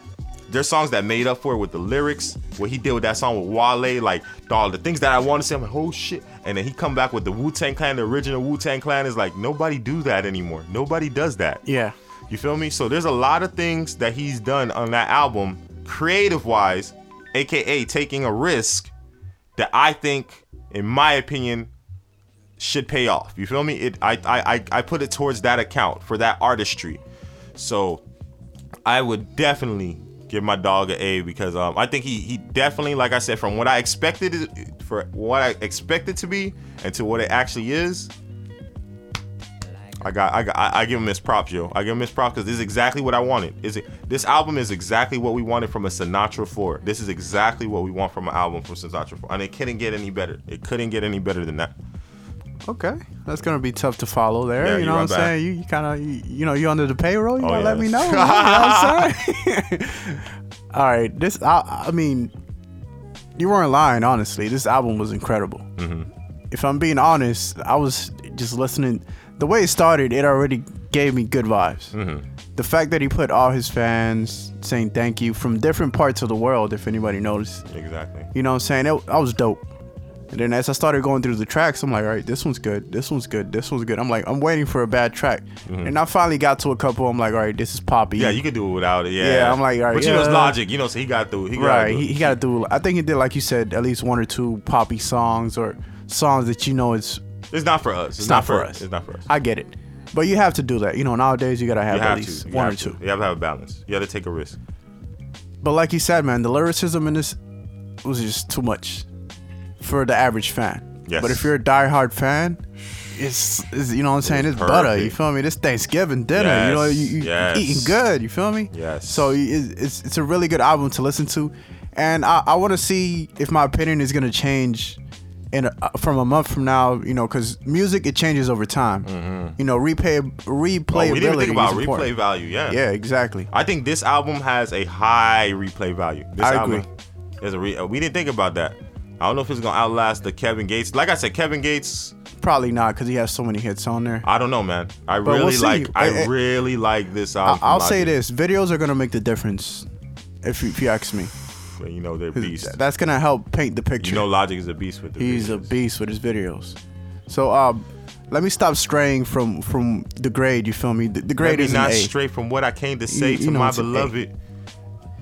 there's songs that made up for it with the lyrics what he did with that song with wale like dog the things that i want to say i'm like oh shit and then he come back with the wu-tang clan the original wu-tang clan is like nobody do that anymore nobody does that yeah, you feel me? So there's a lot of things that he's done on that album, creative wise, aka taking a risk that I think, in my opinion, should pay off. You feel me? It I I, I put it towards that account for that artistry. So I would definitely give my dog an A because um, I think he he definitely, like I said, from what I expected it, for what I expected to be and to what it actually is, I got, I got, I, I give him his props, yo. I give him his props because this is exactly what I wanted. Is it? This album is exactly what we wanted from a Sinatra 4. This is exactly what we want from an album from Sinatra 4, and it couldn't get any better. It couldn't get any better than that. Okay. That's gonna be tough to follow there. Yeah, you you know what I'm back. saying? You, you kind of, you, you know, you under the payroll. You Oh, gotta let me know. You know I'm saying? All right, this, I, I mean, you weren't lying. Honestly, this album was incredible. Mm-hmm. If I'm being honest, I was just listening. The way it started, it already gave me good vibes. Mm-hmm. The fact that he put all his fans saying thank you from different parts of the world, if anybody noticed, Exactly. you know what I'm saying? It, I was dope. And then as I started going through the tracks, I'm like, all right, this one's good. This one's good. This one's good. I'm like, I'm waiting for a bad track. And I finally got to a couple. I'm like, all right, this is poppy. Mm-hmm. Yeah, you could do it without it. Yeah. Yeah, I'm like, all right, But you know, it's logic. You know, so he got through. He got right. through. He, he got to do. I think he did, like you said, at least one or two poppy songs or songs that you know it's. It's not for us. It's, It's not for us. It's not for us. I get it, but you have to do that. You know, nowadays you gotta have, You at least. One or to. two. You have to have a balance. You have to take a risk. But like you said, man, the lyricism in this was just too much for the average fan. Yes. But if you're a diehard fan, it's, it's you know what I'm saying. It's butter. You feel me? This Thanksgiving dinner. You know, you, you Yes. eating good. You feel me? Yes. So it's it's, it's a really good album to listen to, and I, I want to see if my opinion is gonna change. In a, from a month from now, you know, because music it changes over time. You know, replay replayability. Mm-hmm. Oh, we didn't think about replay important. value. Yeah. Yeah, exactly. I think this album has a high replay value. This I album agree. is a re- uh, we didn't think about that. I don't know if it's gonna outlast the Kevin Gates. Like I said, Kevin Gates. Probably not because he has so many hits on there. I don't know, man. I But we'll really like. I really like this album. I'll say Logic. this: videos are gonna make the difference. If you, if you ask me, You know they're beasts. that's gonna help paint the picture. You know Logic is a beast with the. He's a beast with his videos. So um, let me stop straying from from the grade. You feel me? The, the grade is not A. straight from what I came to say You- to you know my beloved.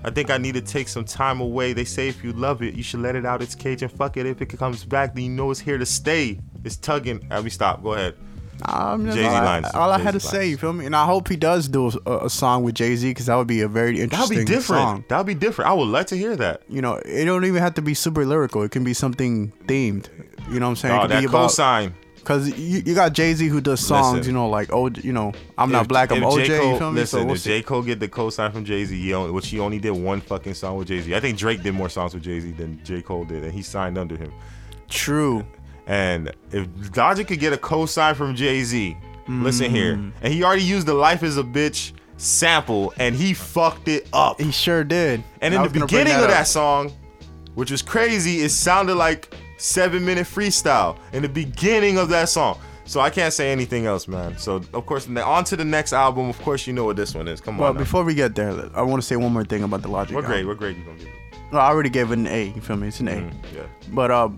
I think I need to take some time away. They say if you love it, you should let it out its cage and fuck it. If it comes back, then you know it's here to stay. It's tugging. Let me stop. Go ahead. Um, that's Jay-Z all I, lines. all I had to Jay-Z say. lines. You feel me? And I hope he does do a, a song with Jay Z because that would be a very interesting. That'll interesting be different. song. That'll be different. I would like to hear that. You know, it don't even have to be super lyrical. It can be something themed. You know what I'm saying? Oh, it could that be about. cosign. Cause you, you got Jay Z who does songs, Listen. you know, like oh, you know, I'm not black, I'm if OJ. J. Cole, you feel me? Listen, so we'll if see. J. Cole get the co-sign from Jay Z, which he only did one fucking song with Jay Z. I think Drake did more songs with Jay Z than J. Cole did, and he signed under him. True. And if Logic could get a co-sign from Jay Z, listen here, Mm. and he already used the "Life Is a Bitch" sample, and he fucked it up. He sure did. And I in the beginning of up. that song, which was crazy, it sounded like seven minute freestyle in the beginning of that song. So I can't say anything else, man. So of course, on to the next album. Of course, you know what this one is. Come Well, on. Well, before we get there, I want to say one more thing about the Logic. what grade? What grade you gonna give? it? I already gave it an A. You feel me? It's an A. Mm, yeah. But uh,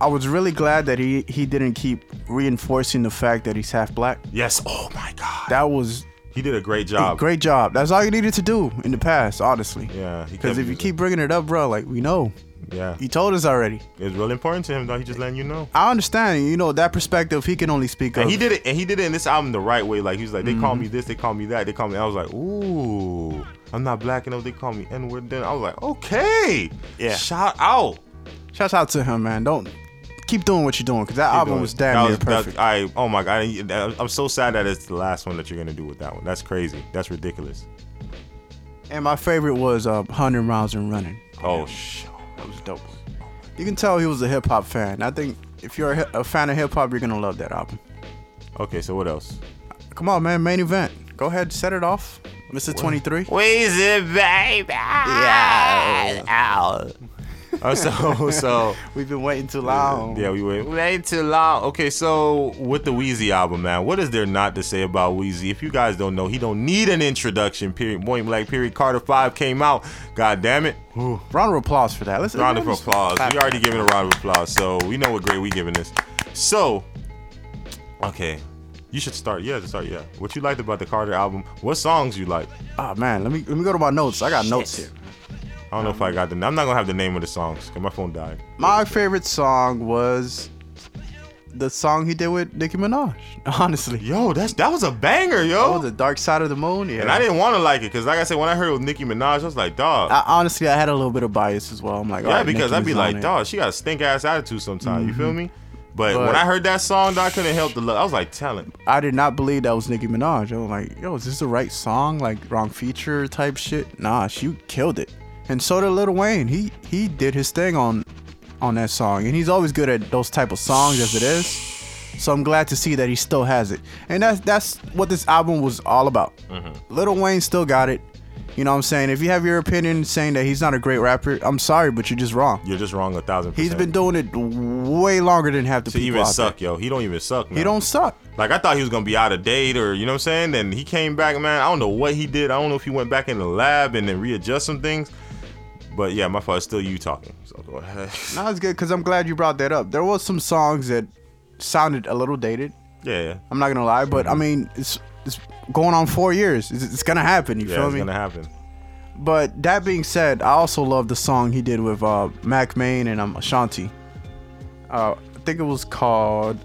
I was really glad that he he didn't keep reinforcing the fact that he's half black. Yes. Oh my God. That was He did a great a job. great job. That's all you needed to do in the past, honestly. Yeah. Because if you keep bringing it up, bro, like we know, yeah, he told us already. it's really important to him. though. He just letting you know. I understand, you know, that perspective. He can only speak And he did it. And he did it in this album the right way. Like he was like, they call me this, they call me that, they call me. I was like, ooh, I'm not black enough. They call me N word. Then I was like, okay, Yeah. shout out. Shout out to him, man. Don't keep doing what you're doing because that album doing was damn That near was- that- perfect. I oh my god, I- I'm so sad that it's the last one that you're gonna do with that one. That's crazy. That's ridiculous. and my favorite was uh, 100 Rounds and Running. Oh sh. That was dope. You can tell he was a hip hop fan. I think if you're a, a fan of hip hop, you're gonna love that album. Okay, so what else? Come on, man. Main event. Go ahead, set it off, Mr. 23. Weezy baby. Yeah. Oh, so so We've been waiting too long. yeah, we wait way too long. Okay, so with the Weezy album, man, what is there not to say about Weezy? If you guys don't know, he don't need an introduction. Period. Point blank. Period. Carter Five came out. God damn it. Whew. Round of applause for that. Let's round of applause. clap. We already giving a round of applause, so we know what grade we giving this. So, okay, you should start. Yeah, to start. Yeah, what you liked about the Carter album? What songs you like? Ah man, let me let me go to my notes. I got notes here. I don't know if I got the. I'm not gonna have the name of the songs because my phone died. My favorite song was the song he did with Nicki Minaj. Honestly, Yo, that's that was a banger, yo. oh, the Dark Side of the Moon. Yeah, and I didn't want to like it because, like I said, when I heard it with Nicki Minaj, I was like, dog. I, honestly, I had a little bit of bias as well. I'm like, yeah, alright, because Nicki I'd be like, dog, she got a stink ass attitude sometimes. You feel mm-hmm. me? But, But- when I heard that song, dog, I couldn't help the look. I was like, telling. I did not believe that was Nicki Minaj. I was like, yo, is this the right song? Like wrong feature type shit? Nah, she killed it. And so did Lil Wayne. He he did his thing on on that song, and he's always good at those type of songs as it is. So I'm glad to see that he still has it, and that's that's what this album was all about. Mm-hmm. Lil Wayne still got it. You know what I'm saying? If you have your opinion saying that he's not a great rapper, I'm sorry, but you're just wrong. You're just wrong a thousand percent. He's been doing it way longer than half the to people even suck, there. yo. He don't even suck. Now. He don't suck. Like I thought he was gonna be out of date or you know what I'm saying. Then he came back, man. I don't know what he did. I don't know if he went back in the lab and then readjust some things. But yeah, my fault. It's still you talking. So go ahead. No, it's good because I'm glad you brought that up. There was some songs that sounded a little dated. yeah, yeah. I'm not gonna lie, but I mean, it's it's going on four years. It's, it's gonna happen. You Yeah, feel it's me? It's gonna happen. But that being said, I also love the song he did with uh, Mack Maine and um, Ashanti. Uh, I think it was called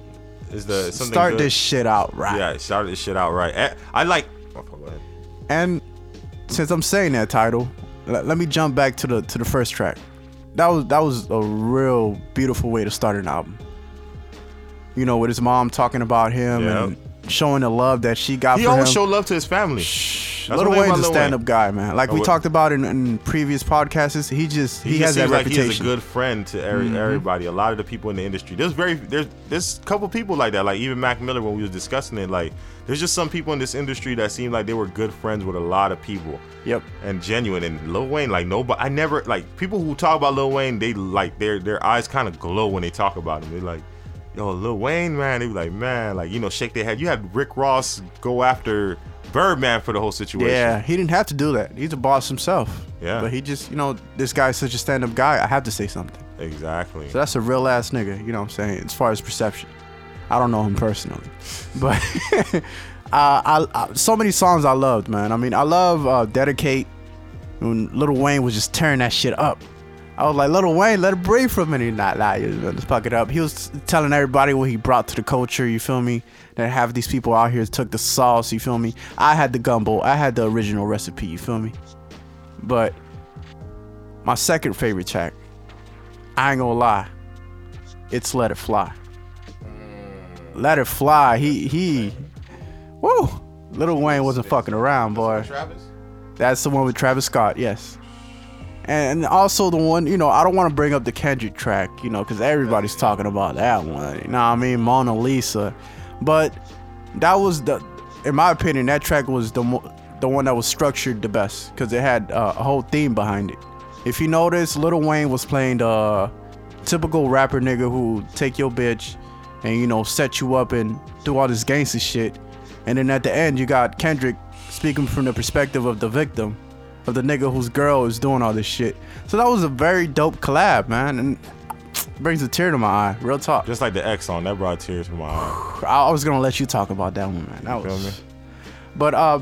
Is the something "Start good? This Shit Out Right." Yeah, start this shit out right. Eh, I like. my fault, go ahead. And since I'm saying that title, let, me jump back to the to the first track. That was that was a real beautiful way to start an album. You know, with his mom talking about him Yeah. and showing the love that she got He always him. show love to his family. That's Little Wayne's a stand-up guy, man. Like Oh, we what- talked about in, in previous podcasts, he just he, He, has just that seems like reputation. he's a good friend to every, mm-hmm. everybody. A lot of the people in the industry. There's very there's there's a couple people like that. Like even Mac Miller when we was discussing it. Like there's just some people in this industry that seem like they were good friends with a lot of people. Yep. And genuine. And Lil Wayne, like nobody. I never like people who talk about Lil Wayne. They like their their eyes kind of glow when they talk about him. They like. Yo, Lil Wayne, man, they be like, man, like, you know, shake their head. You had Rick Ross go after Birdman for the whole situation. Yeah, he didn't have to do that. He's a boss himself. Yeah. But he just, you know, this guy's such a stand-up guy. I have to say something. Exactly. So that's a real ass nigga, you know what I'm saying, as far as perception. I don't know him personally. But uh, I, I so many songs I loved, man. I mean, I love uh, Dedicate when Lil Wayne was just tearing that shit up. I was like, Little Wayne, let it breathe for a minute. Nah, nah, let's fuck it up. He was telling everybody what he brought to the culture, you feel me? That half these people out here took the sauce, you feel me? I had the gumbo, I had the original recipe, you feel me? But my second favorite track, I ain't gonna lie, it's Let It Fly. Let It Fly. He he, woo. Lil Wayne wasn't fucking around, boy. That's the one with Travis Scott, yes. And also the one, you know, I don't want to bring up the Kendrick track, you know, because everybody's talking about that one. You know I mean? Mona Lisa. But that was the, in my opinion, that track was the the one that was structured the best because it had uh, a whole theme behind it. If you notice, Lil Wayne was playing the typical rapper nigga who take your bitch and you know set you up and do all this gangster shit. And then at the end, you got Kendrick speaking from the perspective of the victim, of the nigga whose girl is doing all this shit. So that was a very dope collab, man, and brings a tear to my eye. Real talk. Just like the X song, that brought tears to my eye. I was gonna let you talk about that one, man. That Feel was. me? But uh,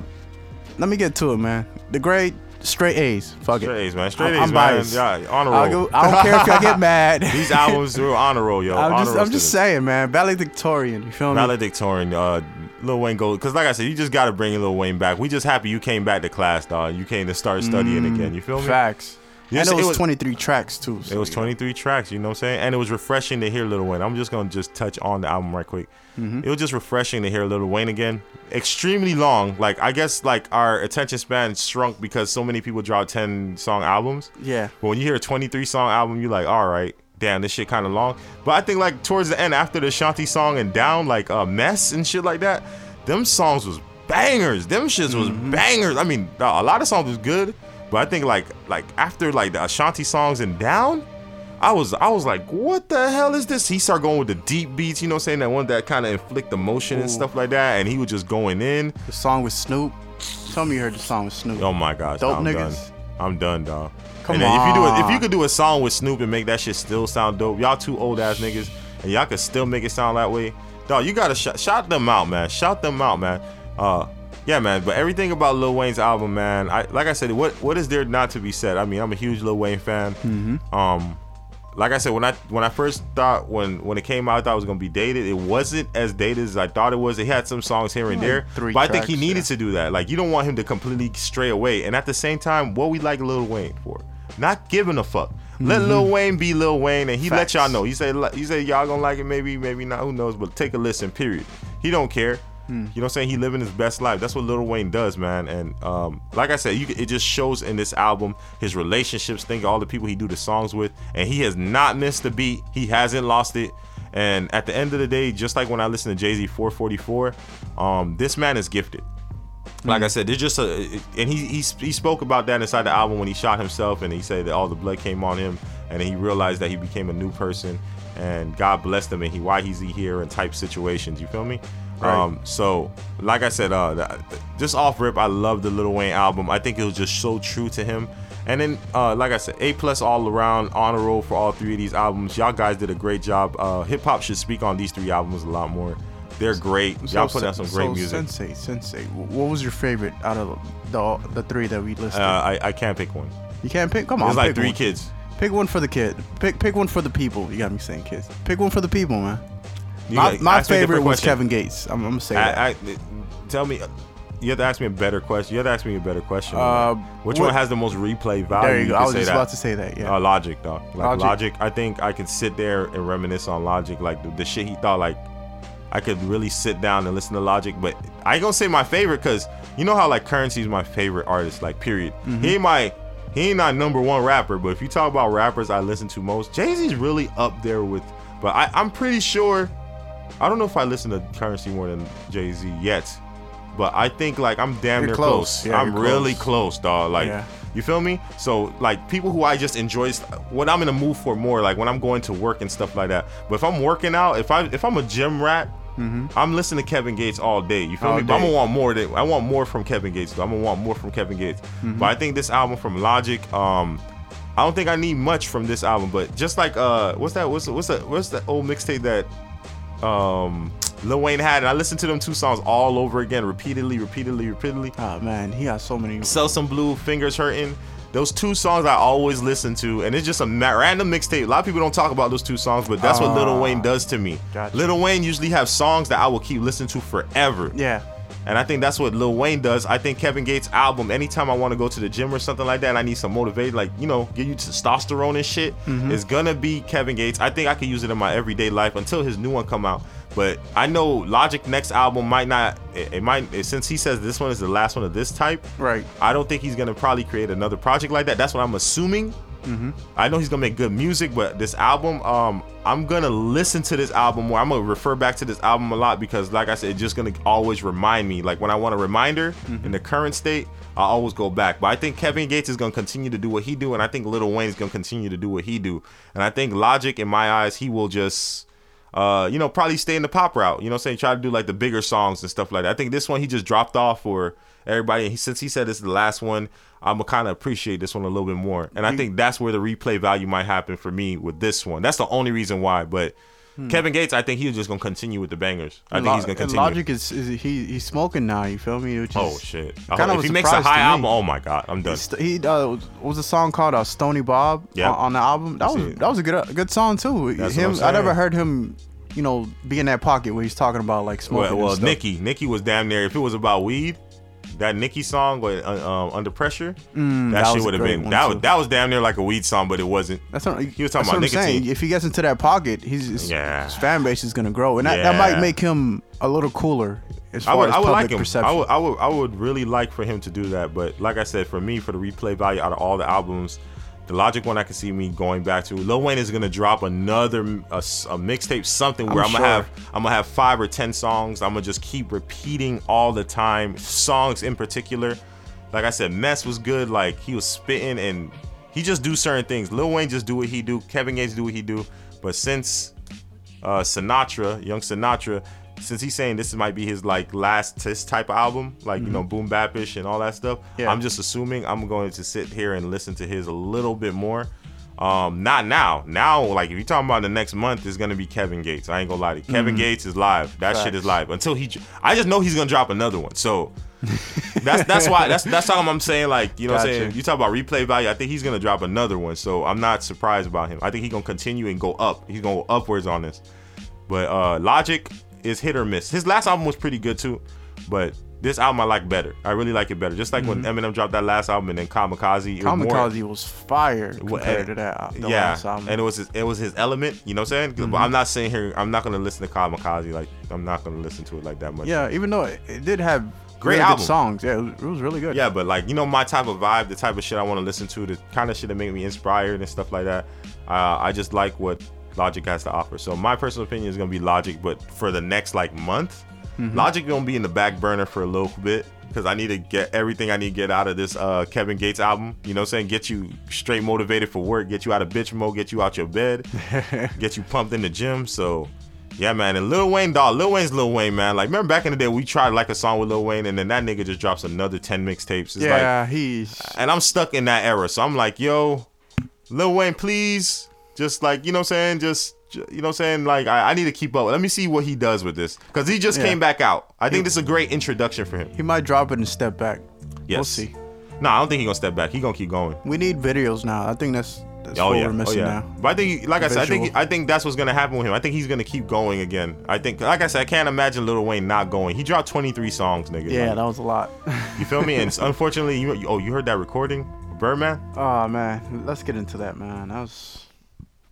let me get to it, man. The grade, straight A's. Fuck it. Straight it. A's, man. Straight I'm- A's, I'm man. biased. Yeah, honor roll. go- I don't care if y'all get mad. These albums were honor roll, yo. I'm honor just, I'm just saying, man. Valedictorian. You feel me? Valedictorian, uh, Lil Wayne go because like I said, you just gotta bring Lil Wayne back. We just happy you came back to class, dog. You came to start studying again. You feel me? Mm, Facts. Yes, and it it was, was- 23 tracks too. It was yeah. 23 tracks, you know what I'm saying? And it was refreshing to hear Lil Wayne. I'm just gonna just touch on the album right quick. Mm-hmm. It was just refreshing to hear Lil Wayne again. Extremely long. Like I guess like our attention span shrunk because so many people drop 10 song albums. Yeah. But when you hear a 23 song album, you're like, all right, damn, this shit kind of long. But I think like towards the end, after the Shanti song and down, like uh, mess and shit like that, them songs was bangers. Them shits was bangers. I mean, a lot of songs was good, but I think like like after like the Ashanti songs and down. I was I was like, what the hell is this? He started going with the deep beats, you know, what I'm saying that one that kind of inflict emotion and stuff like that, and he was just going in. The song with Snoop. Tell me you heard the song with Snoop. Oh my gosh, Dope I'm niggas. done. I'm done, dog. Come and then if you do it, if you could do a song with Snoop and make that shit still sound dope, y'all two old ass niggas, and y'all could still make it sound that way, dog. You gotta sh- shout them out, man. Shout them out, man. Uh, yeah, man. But everything about Lil Wayne's album, man. I like I said, what what is there not to be said? I mean, I'm a huge Lil Wayne fan. Mm-hmm. Um, like I said, when I when I first thought when when it came out, I thought it was gonna be dated. It wasn't as dated as I thought it was. It had some songs here and there, three but I think he needed yeah. to do that. Like you don't want him to completely stray away. And at the same time, what we like Lil Wayne for? Not giving a fuck. Let Lil Wayne be Lil Wayne, and he Mm-hmm. Facts. let y'all know. He said he said y'all gonna like it, maybe maybe not. Who knows? But take a listen. Period. He don't care. Hmm. You know what I'm saying? He living his best life. That's what Lil Wayne does, man. And um, like I said, you, it just shows in this album his relationships. Think all the people he do the songs with, and he has not missed a beat. He hasn't lost it. And at the end of the day, just like when I listen to Jay Z 444, um, this man is gifted. Like I said, there's just a, and he, he he spoke about that inside the album when he shot himself, and he said that all the blood came on him, and he realized that he became a new person, and God blessed him, and he why he's here in type situations. You feel me? Right. Um, so like I said, uh, just off rip, I love the Little Wayne album. I think it was just so true to him. And then, uh, like I said, A plus all around, honor roll for all three of these albums. Y'all guys did a great job. Uh, Hip hop should speak on these three albums a lot more. They're great. Y'all put out some great so music. Sensei, Sensei. What was your favorite out of the the three that we listed? Uh, I, I can't pick one. you can't pick. Come on, There's like three one. kids. Pick one for the kid. Pick pick one for the people. You got me saying kids. Pick one for the people, man. You my got- my ask me a favorite was. Kevin Gates. I'm, I'm gonna say that. I, I, tell me, you have to ask me a better question. You have to ask me a better question. Uh, Which what- one has the most replay value? there you go. could I was just that. about to say that. Yeah. Uh, Logic, dog. Like Logic. Logic. I think I could sit there and reminisce on Logic, like the, the shit he thought. Like I could really sit down and listen to Logic. But I ain't gonna say my favorite because you know how like Currency is my favorite artist. Like period. Mm-hmm. He ain't my he ain't not number one rapper. But if you talk about rappers I listen to most, Jay Z's really up there with. But I, I'm pretty sure. I don't know if I listen to Currency more than Jay Z yet. But I think like I'm damn You're near close. close. Yeah, I'm really close. close, dog. Like Yeah. you feel me? So like people who I just enjoy what I'm in a mood for more, like when I'm going to work and stuff like that. But if I'm working out, if I if I'm a gym rat, I'm listening to Kevin Gates all day. You feel Mm-hmm. All me? But I'm gonna want more. Than, I want more from Kevin Gates. Though. I'm gonna want more from Kevin Gates. Mm-hmm. But I think this album from Logic, um, I don't think I need much from this album. But just like uh, what's that? What's what's that? What's that old mixtape that um Lil Wayne had? And I listened to them two songs all over again, repeatedly, repeatedly, repeatedly. oh man, he has so many. Sell Some Blue, Fingers Hurting. Those two songs I always listen to, and it's just a random mixtape. A lot of people don't talk about those two songs, but that's what Lil Ah, Wayne does to me. gotcha. Lil Wayne usually have songs that I will keep listening to forever. Yeah. And I think that's what Lil Wayne does. I think Kevin Gates' album, anytime I want to go to the gym or something like that, and I need some motivation, like, you know, give you testosterone and shit, Mm-hmm. is gonna be Kevin Gates. I think I could use it in my everyday life until his new one come out. But I know Logic next album might not. It, it might it- since he says this one is the last one of this type. Right. I don't think he's gonna probably create another project like that. That's what I'm assuming. I know he's gonna make good music, but this album, um, I'm gonna listen to this album more. I'm gonna refer back to this album a lot because, like I said, it's just gonna always remind me. Like when I want a reminder in the current state, I always go back. But I think Kevin Gates is gonna continue to do what he do, and I think Lil Wayne is gonna continue to do what he do. And I think Logic, in my eyes, he will just uh, you know, probably stay in the pop route. You know what I'm saying? Try to do like the bigger songs and stuff like that. I think this one he just dropped off for everybody. And he, since he said this is the last one, I'm gonna kind of appreciate this one a little bit more. And I think that's where the replay value might happen for me with this one. That's the only reason why. But Kevin Gates, I think he's just gonna continue with the bangers. I think he's gonna Hmm. Continue. Logic is, is he he's smoking now. You feel me? Which oh shit! Kinda hope- if he makes a high album, oh my god, I'm done. St- He uh, was a song called uh, Stony Bob Yeah. on, on the album. That That's was it. that was a good a good song too. That's him, I'm never heard him, you know, be in that pocket where he's talking about like smoking. Well, and well stuff. Nicki, Nicki was damn near. If it was about weed, that Nicki song, with, uh, um, Under Pressure, that, Mm, that shit would have been that too. was that was damn near like a weed song, but it wasn't. That's what He was talking about what I'm saying. If he gets into that pocket, he's his, Yeah. his fan base is gonna grow, and that, that might make him a little cooler as I would, as I would public like him. perception. I would, I would, I would really like for him to do that. But like I said, for me, for the replay value out of all the albums, the Logic one I can see me going back to. Lil Wayne is gonna drop another a mixtape, something where I'm, I'm gonna have I'm gonna have five or ten songs. I'm gonna just keep repeating all the time songs in particular. Like I said, Mess was good. Like he was spitting and he just do certain things. Lil Wayne just do what he do. Kevin Gates do what he do. But since uh, Sinatra, young Sinatra, since he's saying this might be his like last this type of album, like you know boom bapish and all that stuff. Mm-hmm. Yeah. I'm just assuming I'm going to sit here and listen to his a little bit more. Um, not now. Now, like if you're talking about the next month, is gonna be Kevin Gates. I ain't gonna lie to you. Kevin Gates is live. That shit is Mm-hmm. Live until he. I just know he's gonna drop another one. So that's that's why that's that's how I'm saying like you know what I'm saying you talk about replay value I think he's gonna drop another one so I'm not surprised about him I think he's gonna continue and go up he's gonna go upwards on this but uh Logic is hit or miss his last album was pretty good too but this album I like better I really like it better just like when Eminem dropped that last album and then Kamikaze it was Kamikaze was fire compared to that. The yeah, last album. and it was his, it was his element. You know what I'm saying? But I'm not saying here. I'm not gonna listen to Kamikaze. Like I'm not gonna listen to it like that much. yeah, even though it, it did have Great really album. songs. Yeah, it was, it was really good. Yeah, but like you know my type of vibe, the type of shit I want to listen to, the kind of shit that make me inspired and stuff like that. Uh, I just like what Logic has to offer. So my personal opinion is gonna be Logic, but for the next like month, Logic gonna be in the back burner for a little bit because I need to get everything I need to get out of this uh, Kevin Gates album. You know what I'm saying? Get you straight motivated for work, get you out of bitch mode, get you out your bed, get you pumped in the gym. So. Yeah, man, and Lil Wayne, dog. Lil Wayne's Lil Wayne, man. Like, remember back in the day, we tried like a song with Lil Wayne, and then that nigga just drops another ten mixtapes. It's like, yeah, he's and I'm stuck in that era. So I'm like, yo, Lil Wayne, please, just like, you know what I'm saying? Just, you know what I'm saying? Like, I, I need to keep up. Let me see what he does with this. Because he just Yeah. came back out. I think this is a great introduction for him. he might drop it and step back. Yes. We'll see. No, I don't think he's going to step back. He going to keep going. We need videos now. I think that's that's Oh what yeah, we're oh missing yeah. now. But I think, like I said, I think I think that's what's gonna happen with him. I think he's gonna keep going again. I think, like I said, I can't imagine Lil Wayne not going. He dropped 23 songs, nigga. Yeah, Like, that was a lot. you feel me? And unfortunately, you oh you heard that recording, Birdman. oh man, let's get into that, man. That was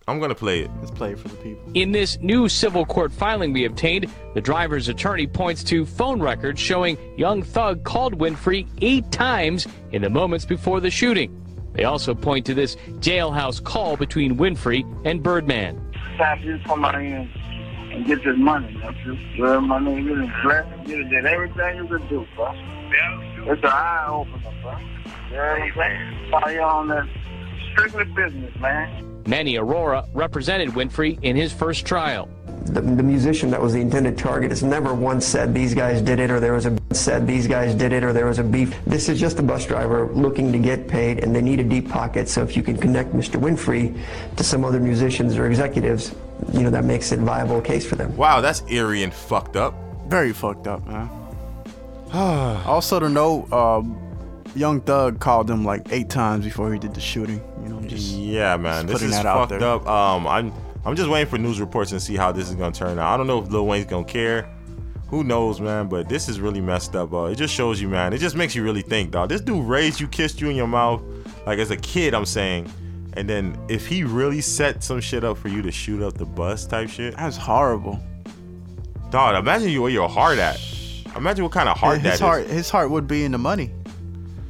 I'm gonna play it. let's play it for the people. In this new civil court filing we obtained, the driver's attorney points to phone records showing Young Thug called Winfrey eight times in the moments before the shooting. They also point to this jailhouse call between Winfrey and Birdman. Stop you come out here and get this money, don't you? Well, my nigga, you done blessed, you did everything you could do, bro. Yeah. It's an eye opener, bro. You know what I'm saying? While you on that strictly business, man. Manny Arora represented Winfrey in his first trial. the, the musician that was the intended target has never once said these guys did it or there was a said these guys did it or there was a beef. This is just a bus driver looking to get paid and they need a deep pocket. So if you can connect Mr. Winfrey to some other musicians or executives, you know, that makes it a viable case for them. Wow, that's eerie and fucked up. Very fucked up, man. also to note, um, Young Thug called him like eight times before he did the shooting. You know, just Yeah, man, just this is fucked there. up. Um, I'm I'm just waiting for news reports and see how this is gonna turn out. I don't know if Lil Wayne's gonna care, who knows, man? But this is really messed up, bro. It just shows you, man. It just makes you really think, dog. This dude raised you, kissed you in your mouth, like as a kid. I'm saying, and then if he really set some shit up for you to shoot up the bus type shit, That's horrible. dog. Imagine you where your heart at. Imagine what kind of heart his that is. heart, his heart would be in the money.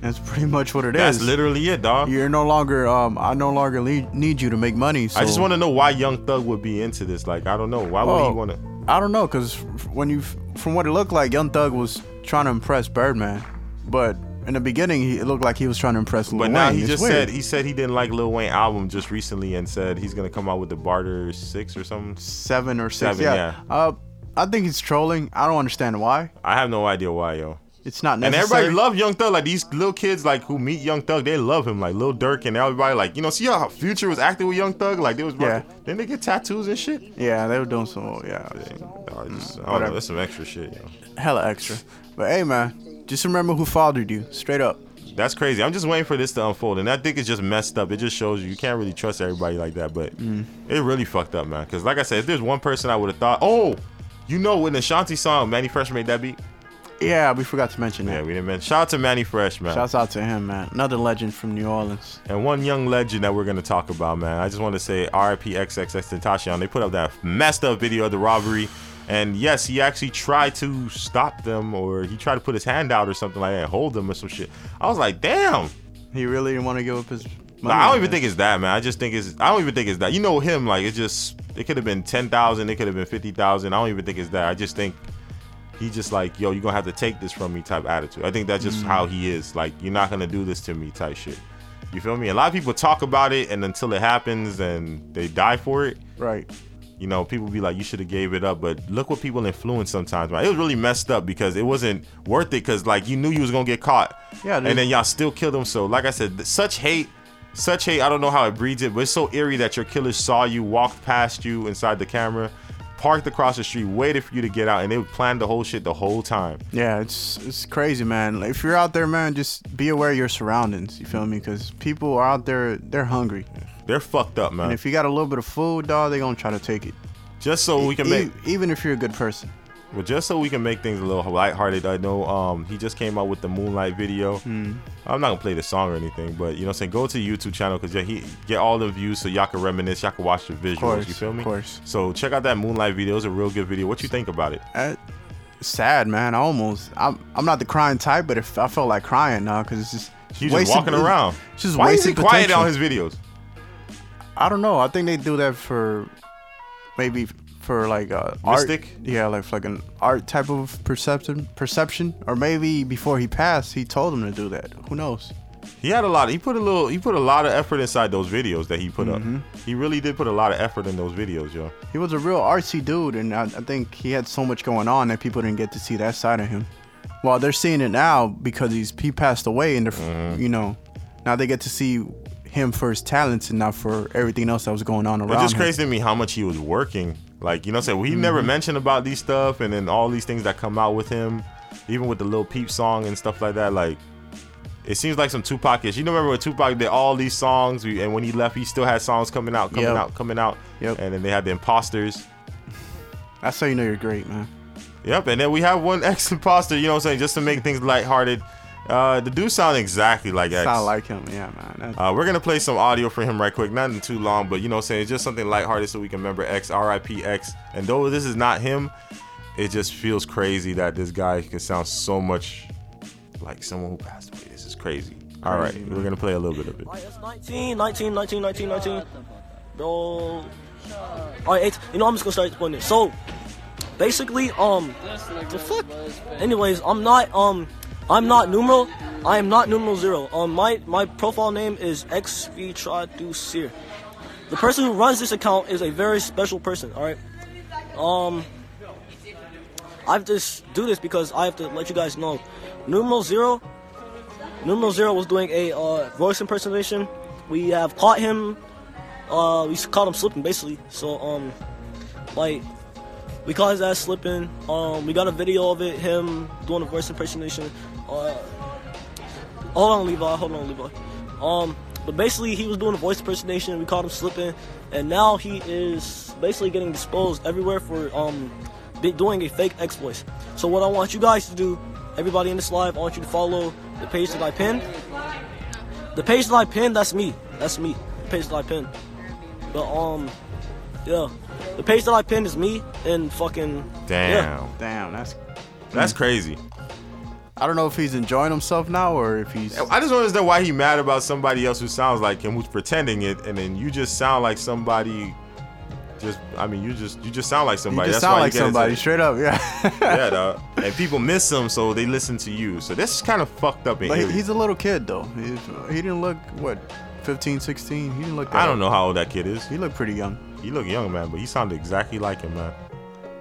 That's pretty much what it is. That's literally it, dog. You're no longer. Um, I no longer le- need you to make money. So I just want to know why Young Thug would be into this. Like, I don't know. Why would he want to? I don't know, cause when you, from what it looked like, Young Thug was trying to impress Birdman, but in the beginning, he, it looked like he was trying to impress Lil Wayne. But now he It's just weird. said he said he didn't like Lil Wayne album just recently and said he's gonna come out with the Barter Six or something. seven or six. Seven, yeah. yeah. Uh, I think he's trolling. I don't understand why. I have no idea why, yo. It's not And everybody love Young Thug. Like these little kids, like who meet Young Thug, they love him. Like Lil Durk and everybody, like you know, see how Future was acting with Young Thug. Like they was, Yeah. Then they get tattoos and shit. Yeah, they were doing some. Yeah, Dog, just, I don't know. That's some extra shit, yo. hella extra. But hey, man, just remember who fathered you. Straight up. That's crazy. I'm just waiting for this to unfold, and that thing is just messed up. It just shows you you can't really trust everybody like that. But Mm. it really fucked up, man. Because like I said, if there's one person I would have thought, oh, you know, when the Shanti song, Manny Fresh made that beat. Yeah, we forgot to mention Yeah, we didn't mention. Shout out to Manny Fresh, man. Shouts out to him, man. Another legend from New Orleans. And one young legend that we're gonna talk about, man. I just want to say RIP XXXTentacion. They put up that messed up video of the robbery. And yes, he actually tried to stop them or he tried to put his hand out or something like that, hold them or some shit. I was like, damn. He really didn't want to give up his. Nah, I don't even that. think it's that, man. I just think it's. I don't even think it's that. You know him, like it's just. It could have been ten thousand. It could have been fifty thousand. I don't even think it's that. I just think he just like, yo, you're gonna have to take this from me type attitude. I think that's just Mm. how he is. Like, you're not gonna do this to me type shit. You feel me? A lot of people talk about it, and until it happens, and they die for it. Right. You know, people be like, you should have gave it up. But look what people influence sometimes, man. It was really messed up because it wasn't worth it. Because like you knew you was gonna get caught. Yeah, dude. And then y'all still killed him. So like I said, such hate, such hate. I don't know how it breeds it, but it's so eerie that your killer saw you, walked past you inside the camera, parked across the street, waited for you to get out, and they planned the whole shit the whole time. Yeah, it's it's crazy, man. Like, if you're out there, man, just be aware of your surroundings. You feel me? Because people are out there, they're hungry. They're fucked up, man. And if you got a little bit of food, dog, they gonna try to take it. Just so we can E- make even if you're a good person. Well, just so we can make things a little lighthearted, I know um he just came out with the Moonlight video. Hmm. I'm not gonna play the song or anything, but you know, what I'm saying go to the YouTube channel because yeah, he get all the views so y'all can reminisce, y'all can watch the visuals. course, you feel me? of course. So check out that Moonlight video. It's a real good video. What you think about it? Uh, sad, man. I almost. I'm. I'm not the crying type, but if I felt like crying now, because it's just. He's just walking around. Just Why is he quiet potential. on his videos? I don't know. I think they do that for maybe for like uh, Mystic? art. Yeah, like like an art type of perception, perception, or maybe before he passed, he told him to do that. Who knows? He had a lot. He put a little. He put a lot of effort inside those videos that he put Mhm. up. He really did put a lot of effort in those videos, yo. He was a real artsy dude, and I, I think he had so much going on that people didn't get to see that side of him. Well, they're seeing it now because he's he passed away, and they're Mm-hmm. you know now they get to see him for his talents and not for everything else that was going on around It's just him. crazy to me how much he was working. Like, you know what I'm saying? Well, he never Mhm. mentioned about these stuff and then all these things that come out with him, even with the little Peep song and stuff like that. Like, it seems like some Tupac is. You know, remember when Tupac did all these songs and when he left, he still had songs coming out, coming Yep. out, coming out. Yep. And then they had the imposters. That's how you know you're great, man. Yep. And then we have one ex imposter, you know what I'm saying? Just to make things lighthearted. Uh, the dude sound exactly like X. Sound like him, yeah, man. That's- Uh, we're gonna play some audio for him right quick, nothing too long, but you know, what I'm saying it's just something lighthearted so we can remember X, R.I.P. X. And though this is not him, it just feels crazy that this guy can sound so much like someone who passed away. This is crazy. All right, Crazy, we're gonna play a little bit of it. 19, 19, 19, 19, 19. Bro. Alright, eight. You know, I'm just gonna start explaining it. So, basically, um, the fuck? Anyways, I'm not, um, I'm not numeral. I am not numeral zero. Um, my, my profile name is XVTraducir. The person who runs this account is a very special person, alright? Um, I have to do this because I have to let you guys know. Numeral zero Numeral Zero was doing a uh, voice impersonation. We have caught him. Uh, we caught him slipping, basically. So, um, like, we caught his ass slipping. Um, we got a video of it, him doing a voice impersonation. Uh, hold on, Levi. Hold on, Levi. Um, but basically, he was doing a voice impersonation. We caught him slipping, and now he is basically getting disposed everywhere for um doing a fake X voice. So what I want you guys to do, everybody in this live, I want you to follow the page that I pinned. The page that I pinned, that's me. That's me. The page that I pinned. But um, yeah, the page that I pinned is me and fucking Damn. Yeah. Damn, that's That's crazy. I don't know if he's enjoying himself now or if he's. I just don't understand why he mad about somebody else who sounds like him, who's pretending it, and then you just sound like somebody. Just, I mean, you just you just sound like He somebody. just That's sound why like you get into somebody, straight up, yeah. yeah, dog. And people miss him, so they listen to you. So this is kind of fucked up. And But he- eerie. he's a little kid though. He's, he didn't look what 15, 16. He didn't look. That I don't know how old that kid is. He looked pretty young. He looked young, man, but he sounded exactly like him, man.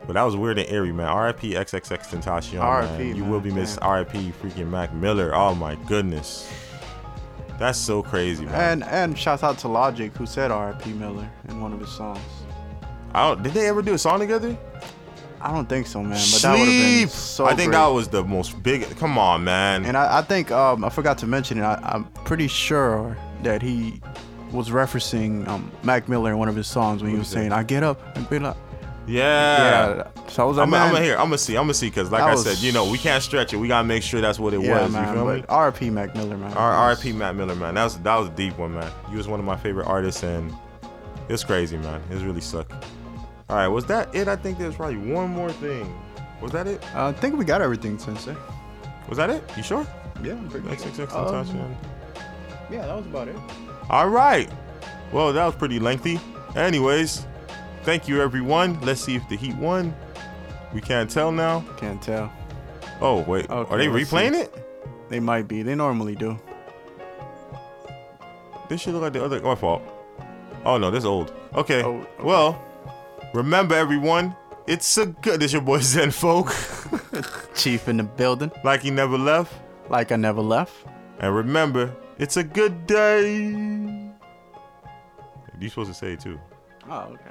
But that was weird and eerie, man. R.I.P. XXXTentacion, R.I.P., man. You man. will be missed. R.I.P. Freaking Mac Miller. Oh my goodness, that's so crazy, man. And and shout out to Logic who said R.I.P. Miller in one of his songs. I don't. Did they ever do a song together? I don't think so, man. But that would have been Sleep. so. I think great. that was the most big. Come on, man. And I, I think um, I forgot to mention it. I, I'm pretty sure that he was referencing um, Mac Miller in one of his songs when he was is that? saying, "I get up and be like." Yeah. Yeah. So I was like, I'm, man, I'm here. I'm gonna see. I'm gonna see because, like That I was- said, you know, we can't stretch it. We gotta make sure that's what it yeah, was. man. you feel me? R.I.P. Mac Miller, man. R- R.I.P. Mac Miller, man. That was that was a deep one, man. He was one of my favorite artists, and it was crazy, man. It was really suck. All right, was that it? I think there's probably one more thing. Was that it? I think we got everything, Sensei. Was that it? You sure? Yeah, I'm pretty XXX sure. Um, yeah, that was about it. All right. Well, that was pretty lengthy. Anyways, thank you, everyone. Let's see if the Heat won. We can't tell now. Can't tell. Oh wait, Okay, are they replaying see. it? They might be. They normally do. This should look like the other. My fault. Oh no, this old. Okay. Oh, Well, remember everyone, it's a good. This your boy Zen Folk. Chief in the building. like he never left. Like I never left. And remember, it's a good day. You supposed to say it too. Oh, okay.